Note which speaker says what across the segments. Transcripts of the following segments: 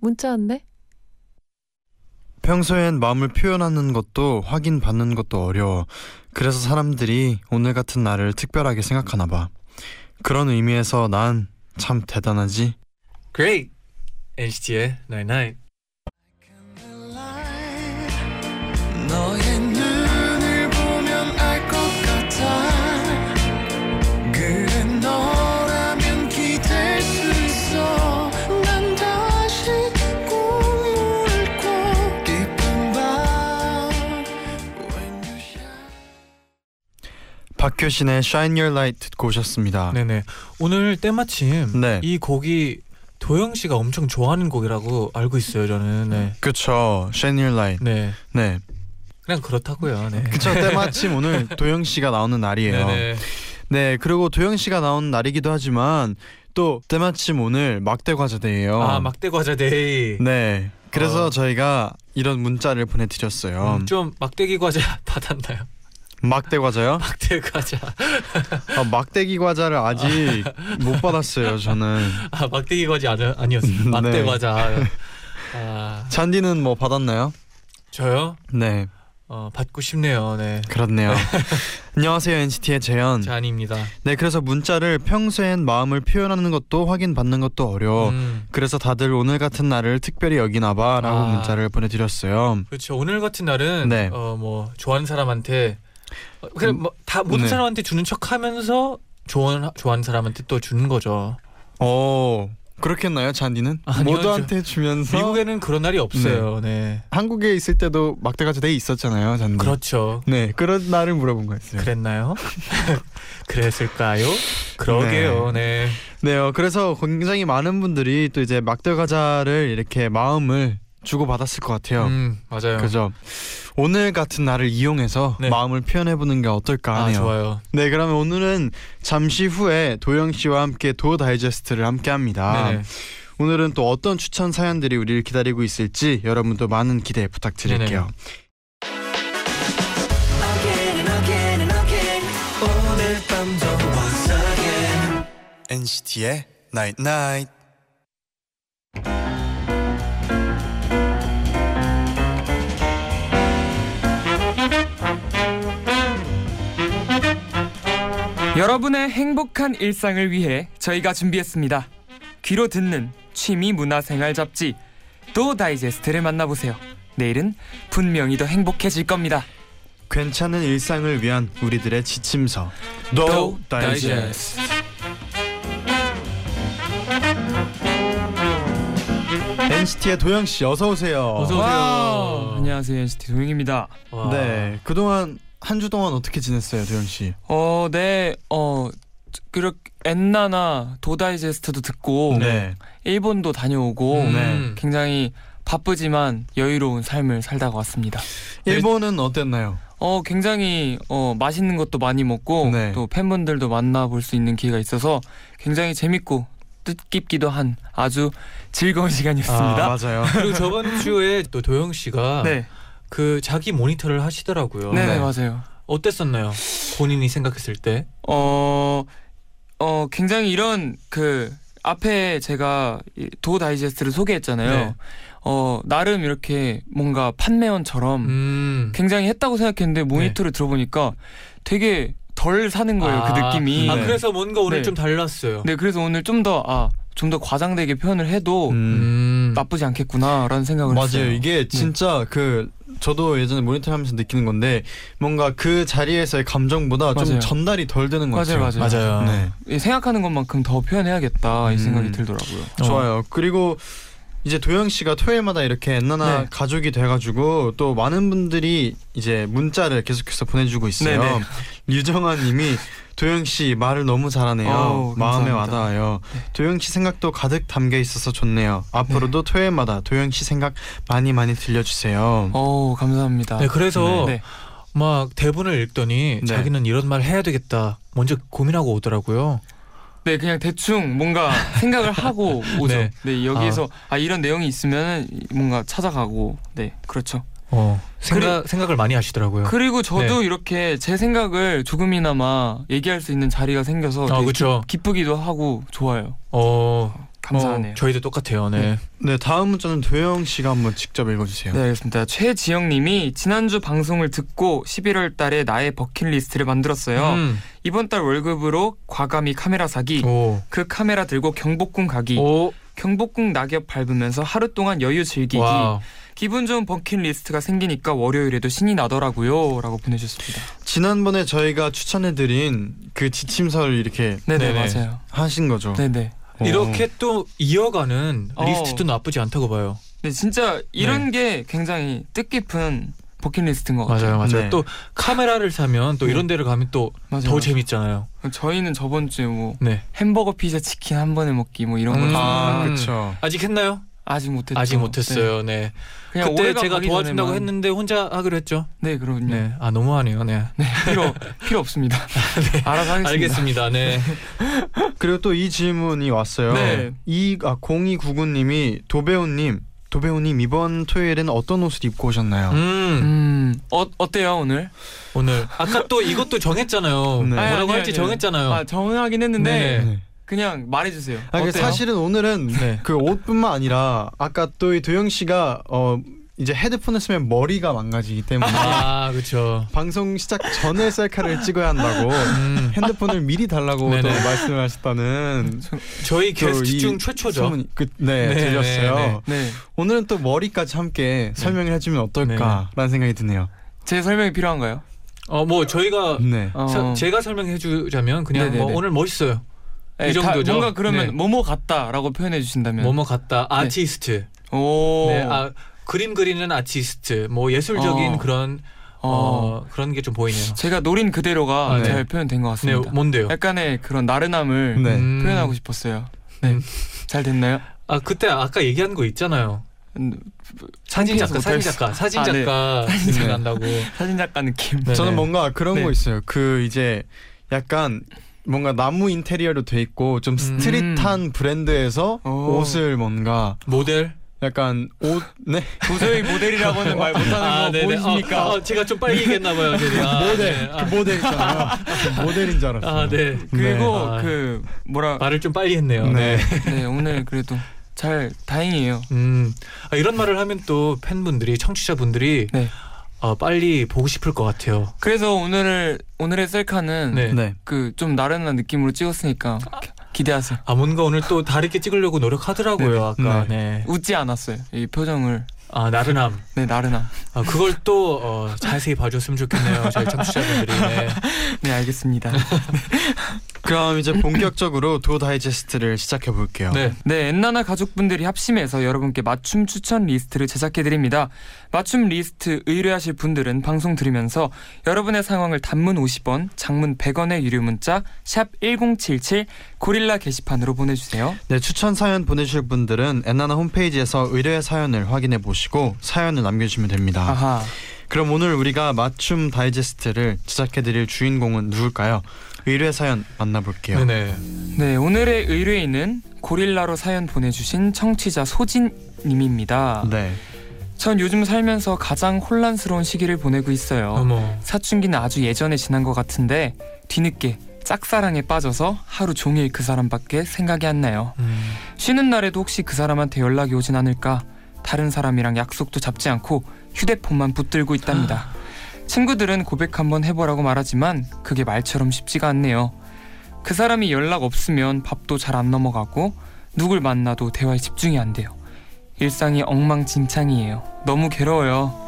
Speaker 1: 문자 왔네.
Speaker 2: 평소엔 마음을 표현하는 것도 확인받는 것도 어려워. 그래서 사람들이 오늘 같은 날을 특별하게 생각하나 봐. 그런 의미에서 난 참 대단하지.
Speaker 3: Great. NCT의 Night Night.
Speaker 2: 박효신의 Shine Your Light 듣고 오셨습니다.
Speaker 3: 네네. 오늘 때마침
Speaker 2: 네.
Speaker 3: 이 곡이 도영 씨가 엄청 좋아하는 곡이라고 알고 있어요. 저는. 네.
Speaker 2: 그쵸. Shine Your Light.
Speaker 3: 네.
Speaker 2: 네.
Speaker 3: 그냥 그렇다고요. 네.
Speaker 2: 그쵸. 때마침 오늘 도영 씨가 나오는 날이에요.
Speaker 3: 네네.
Speaker 2: 네. 그리고 도영 씨가 나오는 날이기도 하지만 또 때마침 오늘 막대 과자 데이예요.
Speaker 3: 아 막대 과자 데이.
Speaker 2: 네. 그래서
Speaker 3: 어.
Speaker 2: 저희가 이런 문자를 보내드렸어요.
Speaker 3: 음, 좀 막대기 과자 받았나요?
Speaker 2: 막대 과자요?
Speaker 3: 막대 과자.
Speaker 2: 아, 막대기 과자를 아직 못 받았어요. 저는.
Speaker 3: 아 막대기 과자 아니, 아니 었어요. 막대
Speaker 2: 네.
Speaker 3: 과자. 아
Speaker 2: 잔디는 뭐 받았나요?
Speaker 3: 저요?
Speaker 2: 네,
Speaker 3: 어 받고 싶네요. 네.
Speaker 2: 그렇네요. 안녕하세요 NCT의 재현.
Speaker 3: 잔입니다.
Speaker 2: 네, 그래서 문자를 평소엔 마음을 표현하는 것도 확인 받는 것도 어려워.
Speaker 3: 음,
Speaker 2: 그래서 다들 오늘 같은 날을 특별히 여기나 봐라고
Speaker 3: 아.
Speaker 2: 문자를 보내 드렸어요.
Speaker 3: 그렇죠. 오늘 같은 날은
Speaker 2: 네.
Speaker 3: 어 뭐 좋아하는 사람한테 어, 그래
Speaker 2: 음,
Speaker 3: 뭐다 모든
Speaker 2: 네.
Speaker 3: 사람한테 주는 척하면서 좋아하는 좋아하는 사람한테 또 주는 거죠.
Speaker 2: 어, 그렇겠나요, 쟈니는?
Speaker 3: 아니요,
Speaker 2: 모두한테 주면서
Speaker 3: 미국에는 그런 날이 없어요. 네.
Speaker 2: 한국에 있을 때도 막대 과자 데이 있었잖아요, 쟈니.
Speaker 3: 그렇죠.
Speaker 2: 네, 그런 날을 물어본 거였어요.
Speaker 3: 그랬나요? 그랬을까요? 그러게요. 네.
Speaker 2: 네요. 그래서 굉장히 많은 분들이 또 이제 막대 과자를 이렇게 마음을 주고 받았을 것 같아요.
Speaker 3: 음, 맞아요.
Speaker 2: 그죠. 오늘 같은 날을 이용해서
Speaker 3: 네.
Speaker 2: 마음을 표현해 보는 게 어떨까
Speaker 3: 아,
Speaker 2: 하네요.
Speaker 3: 좋아요.
Speaker 2: 네, 그러면 오늘은 잠시 후에 도영 씨와 함께 도어 다이제스트를 함께 합니다.
Speaker 3: 네네.
Speaker 2: 오늘은 또 어떤 추천 사연들이 우리를 기다리고 있을지 여러분도 많은 기대 부탁드릴게요.
Speaker 4: Again
Speaker 2: NCT의 Night Night.
Speaker 5: 여러분의 행복한 일상을 위해 저희가 준비했습니다. 귀로 듣는 취미 문화생활 잡지 도 다이제스트를 만나보세요. 내일은 분명히 더 행복해질 겁니다.
Speaker 2: 괜찮은 일상을 위한 우리들의 지침서. 도도 다이제스트. NCT의 도영 씨 어서 오세요.
Speaker 3: 어서 오세요.
Speaker 5: Wow. 안녕하세요 NCT 도영입니다.
Speaker 3: 와.
Speaker 2: 네, 그동안 한 주 동안 어떻게 지냈어요, 도영 씨?
Speaker 5: 어, 네, 어, 그렇게 엔나나 도 다이제스트도 듣고
Speaker 2: 네.
Speaker 5: 일본도 다녀오고
Speaker 3: 음.
Speaker 2: 네.
Speaker 5: 굉장히 바쁘지만 여유로운 삶을 살다가 왔습니다.
Speaker 2: 일본은 어땠나요?
Speaker 5: 어 굉장히 어 맛있는 것도 많이 먹고
Speaker 2: 네.
Speaker 5: 또 팬분들도 만나볼 수 있는 기회가 있어서 굉장히 재밌고 뜻깊기도 한 아주 즐거운 시간이었습니다.
Speaker 2: 아, 맞아요.
Speaker 3: 그리고 저번 주에 또 도영 씨가
Speaker 5: 네,
Speaker 3: 그 자기 모니터를 하시더라고요.
Speaker 5: 네,
Speaker 2: 네.
Speaker 5: 네 맞아요.
Speaker 3: 어땠었나요? 본인이 생각했을 때.
Speaker 5: 어, 어 굉장히 이런 그 앞에 제가 이도 다이제스트를 소개했잖아요.
Speaker 3: 네.
Speaker 5: 어 나름 이렇게 뭔가 판매원처럼
Speaker 3: 음.
Speaker 5: 굉장히 했다고 생각했는데 모니터를 들어보니까 되게 덜 사는 거예요. 그
Speaker 3: 아,
Speaker 5: 느낌이.
Speaker 3: 아
Speaker 2: 네.
Speaker 3: 그래서 뭔가 오늘
Speaker 5: 네.
Speaker 3: 좀 달랐어요.
Speaker 5: 네, 그래서 오늘 좀 더 아, 좀 더 과장되게 표현을 해도
Speaker 2: 음.
Speaker 3: 음.
Speaker 5: 나쁘지 않겠구나라는 생각을 했어요.
Speaker 2: 맞아요. 이게 진짜 그 저도 예전에 모니터 하면서 느끼는 건데 뭔가 그 자리에서의 감정보다 좀
Speaker 5: 맞아요.
Speaker 2: 전달이 덜 되는 것
Speaker 5: 맞아요,
Speaker 2: 같아요.
Speaker 5: 맞아요.
Speaker 3: 맞아요.
Speaker 2: 네.
Speaker 5: 이 생각하는 것만큼 더 표현해야겠다 이
Speaker 2: 음.
Speaker 5: 생각이 들더라고요.
Speaker 3: 어.
Speaker 2: 좋아요. 그리고 이제 도영 씨가 토요일마다 이렇게 엔나나
Speaker 5: 네.
Speaker 2: 가족이 돼가지고 또 많은 분들이 이제 문자를 계속해서 보내주고 있어요.
Speaker 5: 네네.
Speaker 2: 류정아님이 도영 씨 말을 너무 잘하네요.
Speaker 5: 어우,
Speaker 2: 마음에
Speaker 5: 감사합니다.
Speaker 2: 와닿아요.
Speaker 5: 네.
Speaker 2: 도영 씨 생각도 가득 담겨 있어서 좋네요. 앞으로도 토요일마다 도영 씨 생각 많이 많이 들려주세요.
Speaker 5: 어 감사합니다.
Speaker 3: 네, 그래서
Speaker 5: 네.
Speaker 3: 막 대본을 읽더니
Speaker 2: 네.
Speaker 3: 자기는 이런 말 해야 되겠다. 먼저 고민하고 오더라고요.
Speaker 5: 네, 그냥 대충 뭔가 생각을 하고 오죠.
Speaker 3: 네.
Speaker 5: 네, 여기에서 아. 이런 내용이 있으면 뭔가 찾아가고 네, 그렇죠.
Speaker 3: 어, 생각 생각을 많이 하시더라고요.
Speaker 5: 그리고 저도
Speaker 3: 네.
Speaker 5: 이렇게 제 생각을 조금이나마 얘기할 수 있는 자리가 생겨서
Speaker 3: 아.
Speaker 5: 기, 기쁘기도 하고 좋아요.
Speaker 3: 어,
Speaker 5: 감사하네요.
Speaker 3: 뭐 저희도 똑같아요. 네.
Speaker 2: 네 다음 문자는 도영 씨가 한번 직접 읽어주세요.
Speaker 5: 네, 알겠습니다. 최지영님이 지난주 방송을 듣고 11월 달에 나의 버킷리스트를 만들었어요.
Speaker 3: 음.
Speaker 5: 이번 달 월급으로 과감히 카메라 사기,
Speaker 3: 오.
Speaker 5: 그 카메라 들고 경복궁 가기,
Speaker 3: 오.
Speaker 5: 경복궁 낙엽 밟으면서 하루 동안 여유 즐기기,
Speaker 3: 와.
Speaker 5: 기분 좋은 버킷리스트가 생기니까 월요일에도 신이 나더라고요. 라고 보내주셨습니다.
Speaker 2: 지난번에 저희가 추천해드린 그 지침서를 이렇게
Speaker 5: 네네,
Speaker 3: 네네.
Speaker 5: 맞아요.
Speaker 2: 하신 거죠.
Speaker 5: 네네.
Speaker 2: 어.
Speaker 3: 이렇게 또 이어가는
Speaker 5: 어.
Speaker 3: 리스트도 나쁘지 않다고 봐요.
Speaker 5: 네, 진짜 이런 게 굉장히 뜻깊은 버킷리스트인 것 같아요.
Speaker 3: 맞아요, 맞아요.
Speaker 2: 네.
Speaker 3: 또 카메라를 사면 또
Speaker 5: 네.
Speaker 3: 이런 데를 가면 또 더
Speaker 5: 맞아요.
Speaker 3: 재밌잖아요.
Speaker 5: 저희는 저번 주에 뭐
Speaker 3: 네.
Speaker 5: 햄버거, 피자, 치킨 한 번에 먹기 뭐 이런 거
Speaker 3: 음.
Speaker 2: 아
Speaker 3: 음.
Speaker 2: 그렇죠.
Speaker 3: 아직 했나요?
Speaker 5: 아직 못했죠.
Speaker 3: 아직 못했어요. 네.
Speaker 5: 그냥
Speaker 3: 그때 제가 도와준다고
Speaker 5: 전에만-
Speaker 3: 했는데 혼자 하기로 했죠.
Speaker 5: 네, 그럼요. 네.
Speaker 3: 네. 아 너무하네요. 네.
Speaker 5: 필요 필요 없습니다. 알아서 하겠습니다.
Speaker 3: 알겠습니다. 네.
Speaker 2: 그리고 또 이 질문이 왔어요.
Speaker 5: 네.
Speaker 2: 이아 0299님이 도배우님 도배우님 이번 토요일엔 어떤 옷을 입고 오셨나요?
Speaker 3: 음.
Speaker 5: 음, 어 어때요 오늘?
Speaker 3: 오늘 아까 또 이것도 정했잖아요.
Speaker 2: 네.
Speaker 3: 뭐라고
Speaker 5: 아니, 아니,
Speaker 3: 할지
Speaker 5: 아니.
Speaker 3: 정했잖아요.
Speaker 5: 아 정하긴 했는데
Speaker 3: 네.
Speaker 2: 네.
Speaker 5: 그냥 말해주세요.
Speaker 2: 아, 그
Speaker 5: 어때요?
Speaker 2: 사실은 오늘은
Speaker 3: 네.
Speaker 2: 그 옷뿐만 아니라 아까 또 이 도영 씨가 어 이제 헤드폰을 쓰면 머리가 망가지기 때문에
Speaker 3: 아 그렇죠.
Speaker 2: 방송 시작 전에 셀카를 찍어야 한다고
Speaker 3: 음.
Speaker 2: 핸드폰을 미리 달라고 또
Speaker 3: 네네.
Speaker 2: 말씀을 하셨다는
Speaker 3: 저희
Speaker 2: 또
Speaker 3: 게스트 이중 최초죠.
Speaker 2: 소문이 그, 네,
Speaker 3: 네,
Speaker 2: 들렸어요.
Speaker 3: 네,
Speaker 5: 네,
Speaker 2: 오늘은 또 머리까지 함께 설명을 해주면 어떨까라는 생각이 드네요.
Speaker 5: 제 설명이 필요한가요?
Speaker 3: 어뭐 저희가
Speaker 2: 네.
Speaker 5: 어,
Speaker 3: 서- 제가 설명해 주자면 그냥
Speaker 5: 네네네.
Speaker 3: 뭐 오늘 멋있어요.
Speaker 5: 네,
Speaker 3: 이 정도죠?
Speaker 5: 다 뭔가 그러면
Speaker 3: 네.
Speaker 5: 뭐뭐 같다라고 표현해 주신다면.
Speaker 3: 뭐뭐 같다. 아티스트.
Speaker 5: 오.
Speaker 3: 네. 아 그림 그리는 아티스트. 뭐 예술적인
Speaker 5: 어.
Speaker 3: 그런
Speaker 5: 어.
Speaker 3: 어, 그런 게 좀 보이네요.
Speaker 5: 제가 노린 그대로가
Speaker 3: 아, 네.
Speaker 5: 잘 표현된 것
Speaker 3: 네,
Speaker 5: 같습니다.
Speaker 3: 뭔데요?
Speaker 5: 약간의 그런 나른함을
Speaker 2: 네.
Speaker 3: 음.
Speaker 5: 표현하고 싶었어요. 네,
Speaker 3: 음.
Speaker 5: 잘 됐나요?
Speaker 3: 아 그때 아까 얘기한 거 있잖아요.
Speaker 5: 음,
Speaker 3: 사진 작가, 사진. 작가, 사진
Speaker 5: 아, 네.
Speaker 3: 작가 생각난다고.
Speaker 5: 사진 작가 느낌.
Speaker 3: 네.
Speaker 2: 저는 뭔가 그런
Speaker 5: 네.
Speaker 2: 거 있어요. 그 이제 약간 뭔가 나무 인테리어로 돼 있고 좀 스트릿한 브랜드에서
Speaker 5: 오.
Speaker 2: 옷을 뭔가
Speaker 3: 모델.
Speaker 2: 약간 옷 네.
Speaker 5: 도저히 모델이라고는 말 못하는 거 보이십니까?
Speaker 3: 어, 어, 제가 좀 빨리 얘기했나 봐요. 제가. 아,
Speaker 2: 모델
Speaker 3: 네. 아,
Speaker 2: 그 모델 있잖아요. 모델인 줄 알았어요.
Speaker 3: 아, 네.
Speaker 5: 그리고
Speaker 3: 네.
Speaker 5: 그 뭐라
Speaker 3: 말을 좀 빨리 했네요. 네.
Speaker 2: 네.
Speaker 5: 네 오늘 그래도 잘 다행이에요.
Speaker 3: 음, 아, 이런 말을 하면 또 팬분들이, 청취자분들이
Speaker 5: 네.
Speaker 3: 어, 빨리 보고 싶을 것 같아요.
Speaker 5: 그래서 오늘을 오늘의 셀카는
Speaker 3: 네.
Speaker 2: 네.
Speaker 5: 그 좀 나른한 느낌으로 찍었으니까 기- 기대하세요.
Speaker 3: 아, 뭔가 오늘 또 다르게 찍으려고 노력하더라고요, 아까. 네.
Speaker 5: 웃지 않았어요. 이 표정을
Speaker 3: 아, 나른함.
Speaker 5: 네 나른함.
Speaker 3: 아, 그걸 또 어, 자세히 봐줬으면 좋겠네요, 저희 청취자분들이. 네.
Speaker 5: 네 알겠습니다.
Speaker 2: 그럼 이제 본격적으로 도 다이제스트를 시작해 볼게요.
Speaker 3: 네.
Speaker 5: 네, 엔나나 가족분들이 합심해서 여러분께 맞춤 추천 리스트를 제작해 드립니다. 맞춤 리스트 의뢰하실 분들은 방송 들으면서 여러분의 상황을 단문 50원, 장문 100원의 유료 문자 샵 #1077 고릴라 게시판으로 보내 주세요.
Speaker 2: 네, 추천 사연 보내주실 분들은 엔나나 홈페이지에서 의뢰 사연을 확인해 보시고 사연을 남겨 주시면 됩니다.
Speaker 5: 아하.
Speaker 2: 그럼 오늘 우리가 맞춤 다이제스트를 제작해 드릴 주인공은 누굴까요? 의뢰 사연 만나볼게요.
Speaker 3: 네네.
Speaker 5: 네, 오늘의 의뢰인은 고릴라로 사연 보내주신 청취자 소진님입니다.
Speaker 2: 네.
Speaker 5: 전 요즘 살면서 가장 혼란스러운 시기를 보내고 있어요.
Speaker 3: 어머.
Speaker 5: 사춘기는 아주 예전에 지난 것 같은데 뒤늦게 짝사랑에 빠져서 하루 종일 그 사람밖에 생각이 안 나요.
Speaker 3: 음.
Speaker 5: 쉬는 날에도 혹시 그 사람한테 연락이 오진 않을까? 다른 사람이랑 약속도 잡지 않고 휴대폰만 붙들고 있답니다. 친구들은 고백 한번 해보라고 말하지만 그게 말처럼 쉽지가 않네요. 그 사람이 연락 없으면 밥도 잘 안 넘어가고 누굴 만나도 대화에 집중이 안 돼요. 일상이 엉망진창이에요. 너무 괴로워요.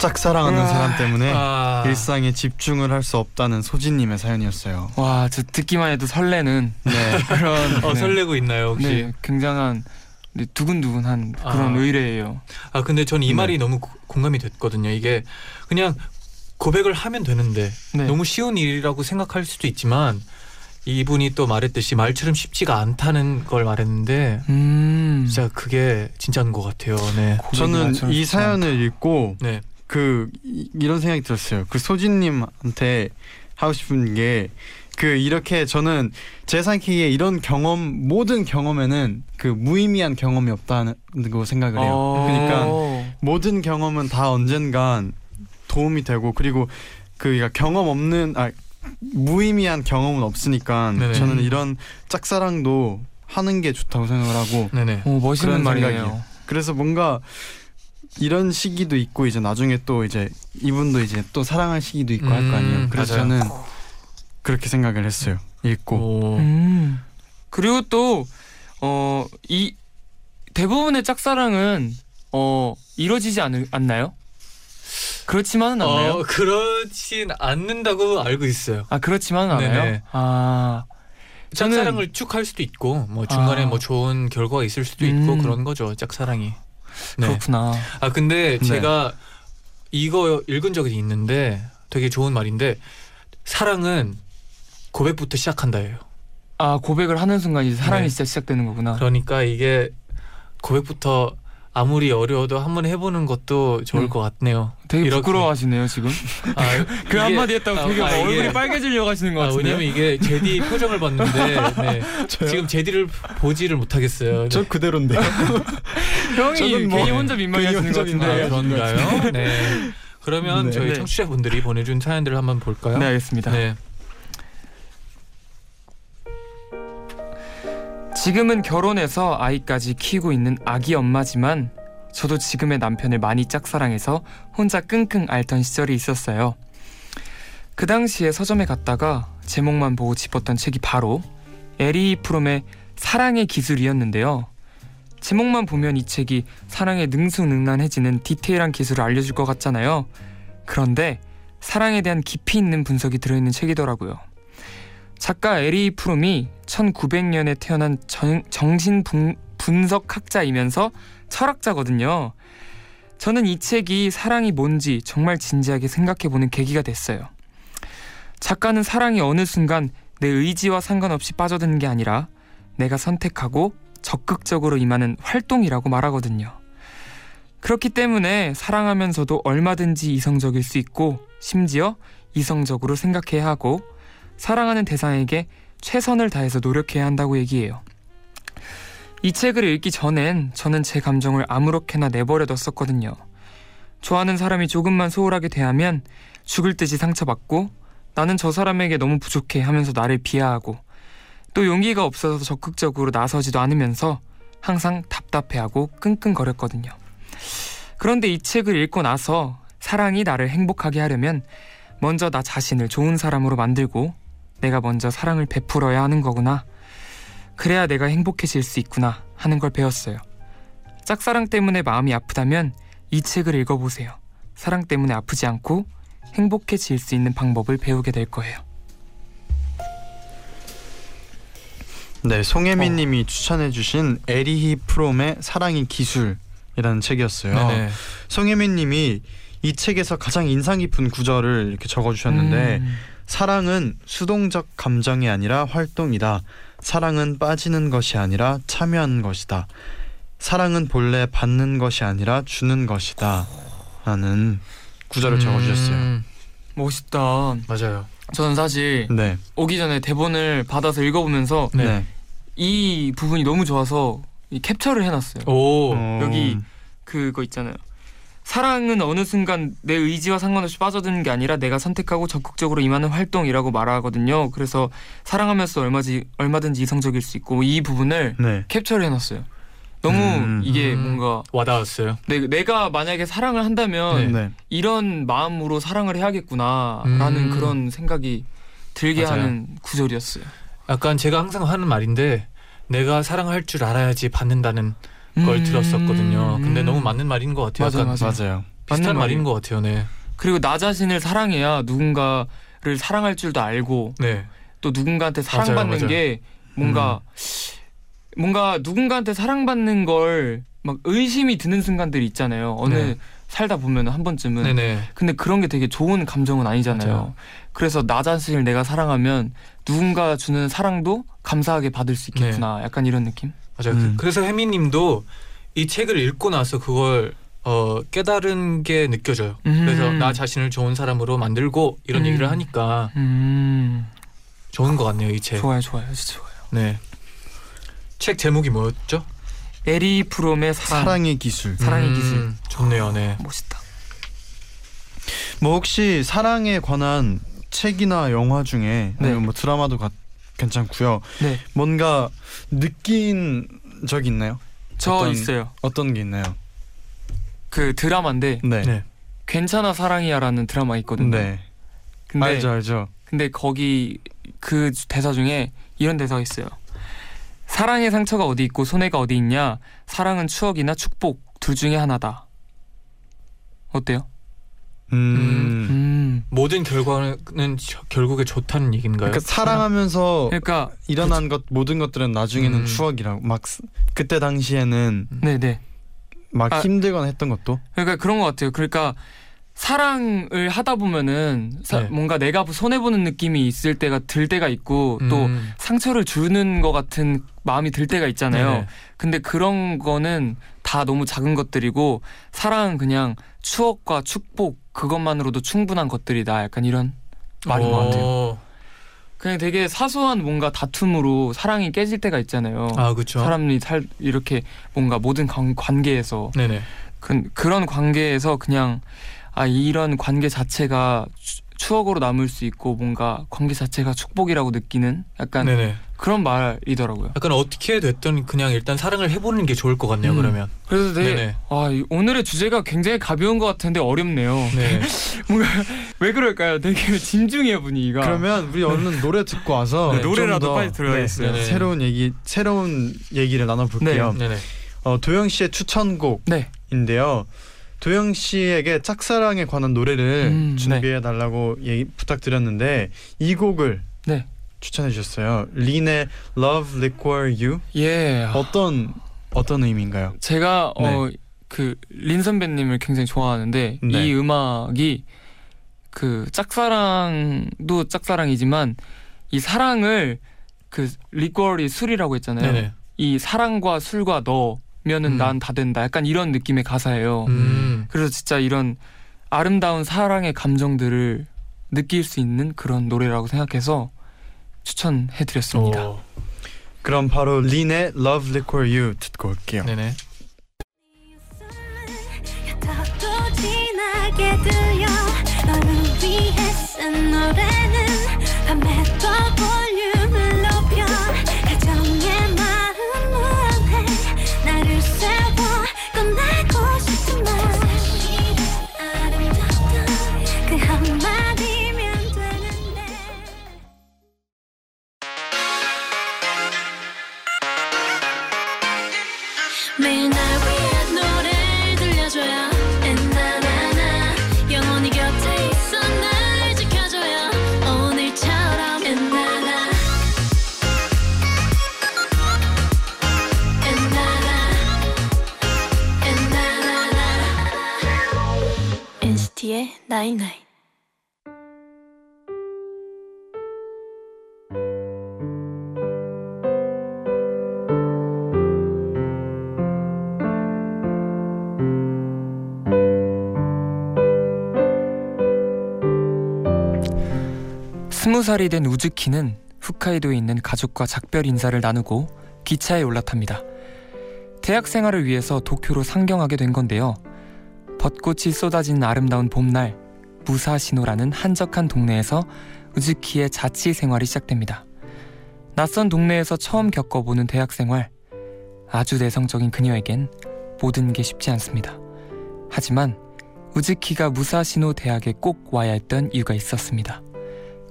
Speaker 2: 짝사랑하는
Speaker 5: 우와.
Speaker 2: 사람 때문에
Speaker 3: 아.
Speaker 2: 일상에 집중을 할 수 없다는 소진님의 사연이었어요.
Speaker 5: 와, 저 듣기만 해도 설레는
Speaker 2: 네.
Speaker 5: 그런
Speaker 3: 어
Speaker 5: 네.
Speaker 3: 설레고 있나요 혹시?
Speaker 5: 네, 굉장한 네, 두근두근한 그런
Speaker 3: 아.
Speaker 5: 의뢰예요.
Speaker 3: 아 근데 전이
Speaker 2: 네.
Speaker 3: 말이 너무 고- 공감이 됐거든요. 이게 그냥 고백을 하면 되는데
Speaker 5: 네.
Speaker 3: 너무 쉬운 일이라고 생각할 수도 있지만 이분이 또 말했듯이 말처럼 쉽지가 않다는 걸 말했는데
Speaker 5: 음.
Speaker 3: 진짜 그게 진짜인 것 같아요. 네.
Speaker 2: 저는 이 사연을 읽고
Speaker 3: 네.
Speaker 2: 그 이- 이런 생각이 들었어요. 그 소진님한테 하고 싶은 게 그 이렇게 저는 제 생각에 이런 경험 모든 경험에는 그 무의미한 경험이 없다는 거 생각을 해요.
Speaker 5: 어.
Speaker 2: 그러니까 모든 경험은 다 언젠간 도움이 되고 그리고 그 그러니까 경험 없는 아 무의미한 경험은 없으니까
Speaker 3: 네네.
Speaker 2: 저는 이런 짝사랑도 하는 게 좋다고 생각을 하고
Speaker 3: 네네.
Speaker 5: 오, 멋있는 말이에요.
Speaker 2: 그래서 뭔가 이런 시기도 있고 이제 나중에 또 이제 이분도 이제 또 사랑할 시기도 있고 할거 아니에요.
Speaker 3: 음,
Speaker 2: 그래서
Speaker 3: 맞아요.
Speaker 2: 저는 그렇게 생각을 했어요. 읽고
Speaker 3: 오.
Speaker 5: 음. 그리고 또 어, 이 대부분의 짝사랑은 어, 이루어지지 않, 않나요? 그렇지만은 않나요?
Speaker 3: 어 그렇진 않는다고 알고 있어요.
Speaker 5: 아 그렇지만은 않아요.
Speaker 3: 네네.
Speaker 5: 아 저는-
Speaker 3: 짝사랑을 쭉 할 수도 있고 뭐 중간에
Speaker 5: 아.
Speaker 3: 뭐 좋은 결과가 있을 수도 있고
Speaker 5: 음.
Speaker 3: 그런 거죠 짝사랑이. 네.
Speaker 5: 그렇구나.
Speaker 3: 아 근데
Speaker 2: 네.
Speaker 3: 제가 이거 읽은 적이 있는데 되게 좋은 말인데 사랑은 고백부터 시작한다예요.
Speaker 5: 아 고백을 하는 순간 이제 사랑이
Speaker 3: 네.
Speaker 5: 시작되는 거구나.
Speaker 3: 그러니까 이게 고백부터 아무리 어려워도 한번 해보는 것도 좋을
Speaker 5: 음.
Speaker 3: 것 같네요.
Speaker 5: 되게
Speaker 3: 이렇게.
Speaker 5: 부끄러워하시네요 지금.
Speaker 3: 아,
Speaker 5: 그
Speaker 3: 이게-
Speaker 5: 한마디 했다고
Speaker 3: 아,
Speaker 5: 되게
Speaker 3: 아,
Speaker 5: 막
Speaker 3: 이게-
Speaker 5: 얼굴이 빨개지려고 하시는 것
Speaker 3: 아,
Speaker 5: 같은데.
Speaker 3: 왜냐면 이게 제디 표정을 봤는데 네. 지금 제디를 보지를 못하겠어요. 네.
Speaker 2: 그대로인데요.
Speaker 5: 형이
Speaker 2: 저는 뭐
Speaker 5: 괜히 혼자 민망해하시는 것 같은데.
Speaker 3: 아, 그런가요? 네. 그러면
Speaker 2: 네.
Speaker 3: 저희
Speaker 5: 네.
Speaker 3: 청취자분들이 보내준 사연들을 한번 볼까요?
Speaker 5: 네 알겠습니다.
Speaker 3: 네.
Speaker 5: 지금은 결혼해서 아이까지 키우고 있는 아기 엄마지만 저도 지금의 남편을 많이 짝사랑해서 혼자 끙끙 앓던 시절이 있었어요. 그 당시에 서점에 갔다가 제목만 보고 집었던 책이 바로 에리 프롬의 사랑의 기술이었는데요. 제목만 보면 이 책이 사랑에 능수능란해지는 디테일한 기술을 알려줄 것 같잖아요. 그런데 사랑에 대한 깊이 있는 분석이 들어있는 책이더라고요. 작가 에리 프롬이 1900년에 태어난 정, 정신 분, 분석학자이면서 철학자거든요. 저는 이 책이 사랑이 뭔지 정말 진지하게 생각해보는 계기가 됐어요. 작가는 사랑이 어느 순간 내 의지와 상관없이 빠져드는 게 아니라 내가 선택하고 적극적으로 임하는 활동이라고 말하거든요. 그렇기 때문에 사랑하면서도 얼마든지 이성적일 수 있고 심지어 이성적으로 생각해야 하고 사랑하는 대상에게 최선을 다해서 노력해야 한다고 얘기해요. 이 책을 읽기 전엔 저는 제 감정을 아무렇게나 내버려뒀었거든요. 좋아하는 사람이 조금만 소홀하게 대하면 죽을 듯이 상처받고 나는 저 사람에게 너무 부족해 하면서 나를 비하하고 또 용기가 없어서 적극적으로 나서지도 않으면서 항상 답답해하고 끙끙거렸거든요. 그런데 이 책을 읽고 나서 사랑이 나를 행복하게 하려면 먼저 나 자신을 좋은 사람으로 만들고 내가 먼저 사랑을 베풀어야 하는 거구나. 그래야 내가 행복해질 수 있구나 하는 걸 배웠어요. 짝사랑 때문에 마음이 아프다면 이 책을 읽어보세요. 사랑 때문에 아프지 않고 행복해질 수 있는 방법을 배우게 될 거예요.
Speaker 2: 네, 송혜민님이 추천해 주신 에리히 프롬의 사랑의 기술이라는 책이었어요.
Speaker 3: 네네.
Speaker 2: 송혜민 님이 이 책에서 가장 인상 깊은 구절을 이렇게 적어 주셨는데
Speaker 5: 음,
Speaker 2: 사랑은 수동적 감정이 아니라 활동이다. 사랑은 빠지는 것이 아니라 참여하는 것이다. 사랑은 본래 받는 것이 아니라 주는 것이다. 라는 구절을 적어주셨어요.
Speaker 3: 음,
Speaker 5: 멋있다.
Speaker 3: 맞아요.
Speaker 5: 저는 사실
Speaker 2: 네,
Speaker 5: 오기 전에 대본을 받아서 읽어보면서
Speaker 3: 네.
Speaker 2: 네.
Speaker 5: 이 부분이 너무 좋아서 이 캡처를 해놨어요.
Speaker 3: 오.
Speaker 2: 어,
Speaker 5: 여기 그거 있잖아요. 사랑은 어느 순간 내 의지와 상관없이 빠져드는 게 아니라 내가 선택하고 적극적으로 임하는 활동이라고 말하거든요. 그래서 사랑하면서 얼마지 얼마든지 이성적일 수 있고 이 부분을
Speaker 2: 네.
Speaker 5: 캡처를 해놨어요. 너무
Speaker 2: 음.
Speaker 5: 이게
Speaker 3: 음.
Speaker 5: 뭔가
Speaker 3: 와닿았어요.
Speaker 5: 내, 내가 만약에 사랑을 한다면
Speaker 3: 네.
Speaker 2: 네.
Speaker 5: 이런 마음으로 사랑을 해야겠구나라는
Speaker 3: 음.
Speaker 5: 그런 생각이 들게
Speaker 3: 맞아요.
Speaker 5: 하는 구절이었어요.
Speaker 3: 약간 제가 항상 하는 말인데 내가 사랑할 줄 알아야지 받는다는 걸
Speaker 5: 음.
Speaker 3: 들었었거든요. 근데
Speaker 5: 음.
Speaker 3: 너무 맞는 말인 것 같아요.
Speaker 5: 맞아요,
Speaker 3: 약간
Speaker 5: 맞아요.
Speaker 2: 맞아요.
Speaker 3: 비슷한 말인. 것 같아요. 네.
Speaker 5: 그리고 나 자신을 사랑해야 누군가를 사랑할 줄도 알고
Speaker 3: 네.
Speaker 5: 또 누군가한테
Speaker 3: 맞아요,
Speaker 5: 사랑받는
Speaker 3: 맞아요. 음.
Speaker 5: 게 뭔가 뭔가 누군가한테 사랑받는 걸 막 의심이 드는 순간들이 있잖아요. 어느
Speaker 3: 네.
Speaker 5: 살다 보면 한 번쯤은.
Speaker 3: 네네.
Speaker 5: 근데 그런 게 되게 좋은 감정은 아니잖아요.
Speaker 3: 맞아요.
Speaker 5: 그래서 나 자신을 내가 사랑하면 누군가 주는 사랑도 감사하게 받을 수 있겠구나. 약간 이런 느낌?
Speaker 3: 맞아요.
Speaker 2: 음.
Speaker 3: 그, 그래서 혜미님도 이 책을 읽고 나서 그걸 어, 깨달은 게 느껴져요. 그래서
Speaker 5: 음.
Speaker 3: 나 자신을 좋은 사람으로 만들고 이런
Speaker 5: 음.
Speaker 3: 얘기를 하니까
Speaker 5: 음.
Speaker 3: 좋은 것 같네요. 이 책.
Speaker 5: 좋아요, 좋아요. 진짜 좋아요.
Speaker 3: 네. 책 제목이 뭐였죠?
Speaker 5: 에리 프롬의 사랑.
Speaker 2: 사랑의 기술.
Speaker 5: 사랑의
Speaker 3: 음,
Speaker 5: 기술.
Speaker 3: 좋네요. 네.
Speaker 5: 멋있다.
Speaker 2: 뭐 혹시 사랑에 관한 책이나 영화 중에
Speaker 5: 네.
Speaker 2: 아니면 뭐 드라마도 가, 괜찮고요.
Speaker 5: 네.
Speaker 2: 뭔가 느낀 적 있나요?
Speaker 5: 저
Speaker 2: 어떤-
Speaker 5: 있어요.
Speaker 2: 어떤 게 있나요?
Speaker 5: 그 드라마인데
Speaker 2: 네.
Speaker 3: 네.
Speaker 5: 괜찮아 사랑이야라는 드라마 있거든요.
Speaker 2: 네.
Speaker 5: 근데
Speaker 2: 알죠, 알죠.
Speaker 5: 근데 거기 그 대사 중에 이런 대사가 있어요. 사랑의 상처가 어디 있고 손해가 어디 있냐? 사랑은 추억이나 축복 둘 중에 하나다. 어때요?
Speaker 2: 음.
Speaker 5: 음.
Speaker 3: 모든 결과는 저- 결국에 좋다는 얘기인가요?
Speaker 2: 그러니까 사랑하면서
Speaker 5: 그러니까
Speaker 2: 일어난 것 모든 것들은 나중에는
Speaker 3: 음.
Speaker 2: 추억이라고 막 스- 그때 당시에는
Speaker 5: 네네.
Speaker 2: 막
Speaker 5: 아.
Speaker 2: 힘들거나 했던 것도
Speaker 5: 그러니까 그런 것 같아요. 그러니까 사랑을 하다 보면은 사-
Speaker 3: 네.
Speaker 5: 뭔가 내가 손해 보는 느낌이 있을 때가 들 때가 있고 또
Speaker 3: 음.
Speaker 5: 상처를 주는 것 같은 마음이 들 때가 있잖아요.
Speaker 3: 네네.
Speaker 5: 근데 그런 거는 다 너무 작은 것들이고 사랑은 그냥 추억과 축복 그것만으로도 충분한 것들이다. 약간 이런 말인 것 같아요.
Speaker 3: 어.
Speaker 5: 그냥 되게 사소한 뭔가 다툼으로 사랑이 깨질 때가 있잖아요.
Speaker 3: 아 그렇죠.
Speaker 5: 사람이 살 이렇게 뭔가 모든 관, 관계에서
Speaker 3: 네네.
Speaker 5: 그, 그런 관계에서 그냥 아 이런 관계 자체가 추- 추억으로 남을 수 있고 뭔가 관계 자체가 축복이라고 느끼는 약간
Speaker 3: 네네.
Speaker 5: 그런 말이더라고요.
Speaker 3: 약간 어떻게 됐든 그냥 일단 사랑을 해보는 게 좋을 것 같네요.
Speaker 5: 음.
Speaker 3: 그러면.
Speaker 5: 그래서 되게. 아 이- 오늘의 주제가 굉장히 가벼운 것 같은데 어렵네요.
Speaker 3: 네.
Speaker 5: 뭔가 왜 그럴까요? 되게 진중해요 분위기가.
Speaker 2: 그러면 우리 얼른 노래 듣고 와서
Speaker 3: 네,
Speaker 2: 좀
Speaker 5: 노래라도
Speaker 2: 더,
Speaker 5: 빨리 들어야겠어요.
Speaker 2: 네,
Speaker 3: 네네.
Speaker 2: 새로운 얘기 새로운 얘기를 나눠볼게요.
Speaker 3: 네네.
Speaker 2: 어, 도영 씨의 추천곡인데요.
Speaker 5: 네.
Speaker 2: 도영 씨에게 짝사랑에 관한 노래를
Speaker 5: 음,
Speaker 2: 준비해 달라고 얘기 부탁드렸는데 이 곡을
Speaker 5: 네.
Speaker 2: 추천해 주셨어요. 린의 Love Liquor You
Speaker 5: 예.
Speaker 2: 어떤 어떤 의미인가요?
Speaker 5: 제가 어그린 선배님을 굉장히 좋아하는데
Speaker 2: 네.
Speaker 5: 이 음악이 그 짝사랑도 짝사랑이지만 이 사랑을 그 리quor이 술이라고 했잖아요.
Speaker 3: 네네.
Speaker 5: 이 사랑과 술과 넣으 면은
Speaker 3: 음.
Speaker 5: 난다 된다. 약간 이런 느낌의 가사예요.
Speaker 3: 음.
Speaker 5: 그래서 진짜 이런 아름다운 사랑의 감정들을 느낄 수 있는 그런 노래라고 생각해서 추천해드렸습니다.
Speaker 3: 오.
Speaker 2: 그럼 바로 린의 Love Liquor You 듣고 올게요.
Speaker 3: 네네.
Speaker 1: 매일 날 위한 노래를 들려줘요 엔나나나 영원히 곁에 있어 날 지켜줘요 오늘처럼 엔나나 엔나나 엔나나나
Speaker 5: night night 살이 된 우즈키는 홋카이도에 있는 가족과 작별 인사를 나누고 기차에 올라탑니다. 대학 생활을 위해서 도쿄로 상경하게 된 건데요. 벚꽃이 쏟아지는 아름다운 봄날, 무사시노라는 한적한 동네에서 우즈키의 자취 생활이 시작됩니다. 낯선 동네에서 처음 겪어보는 대학 생활. 아주 내성적인 그녀에겐 모든 게 쉽지 않습니다. 하지만 우즈키가 무사시노 대학에 꼭 와야 했던 이유가 있었습니다.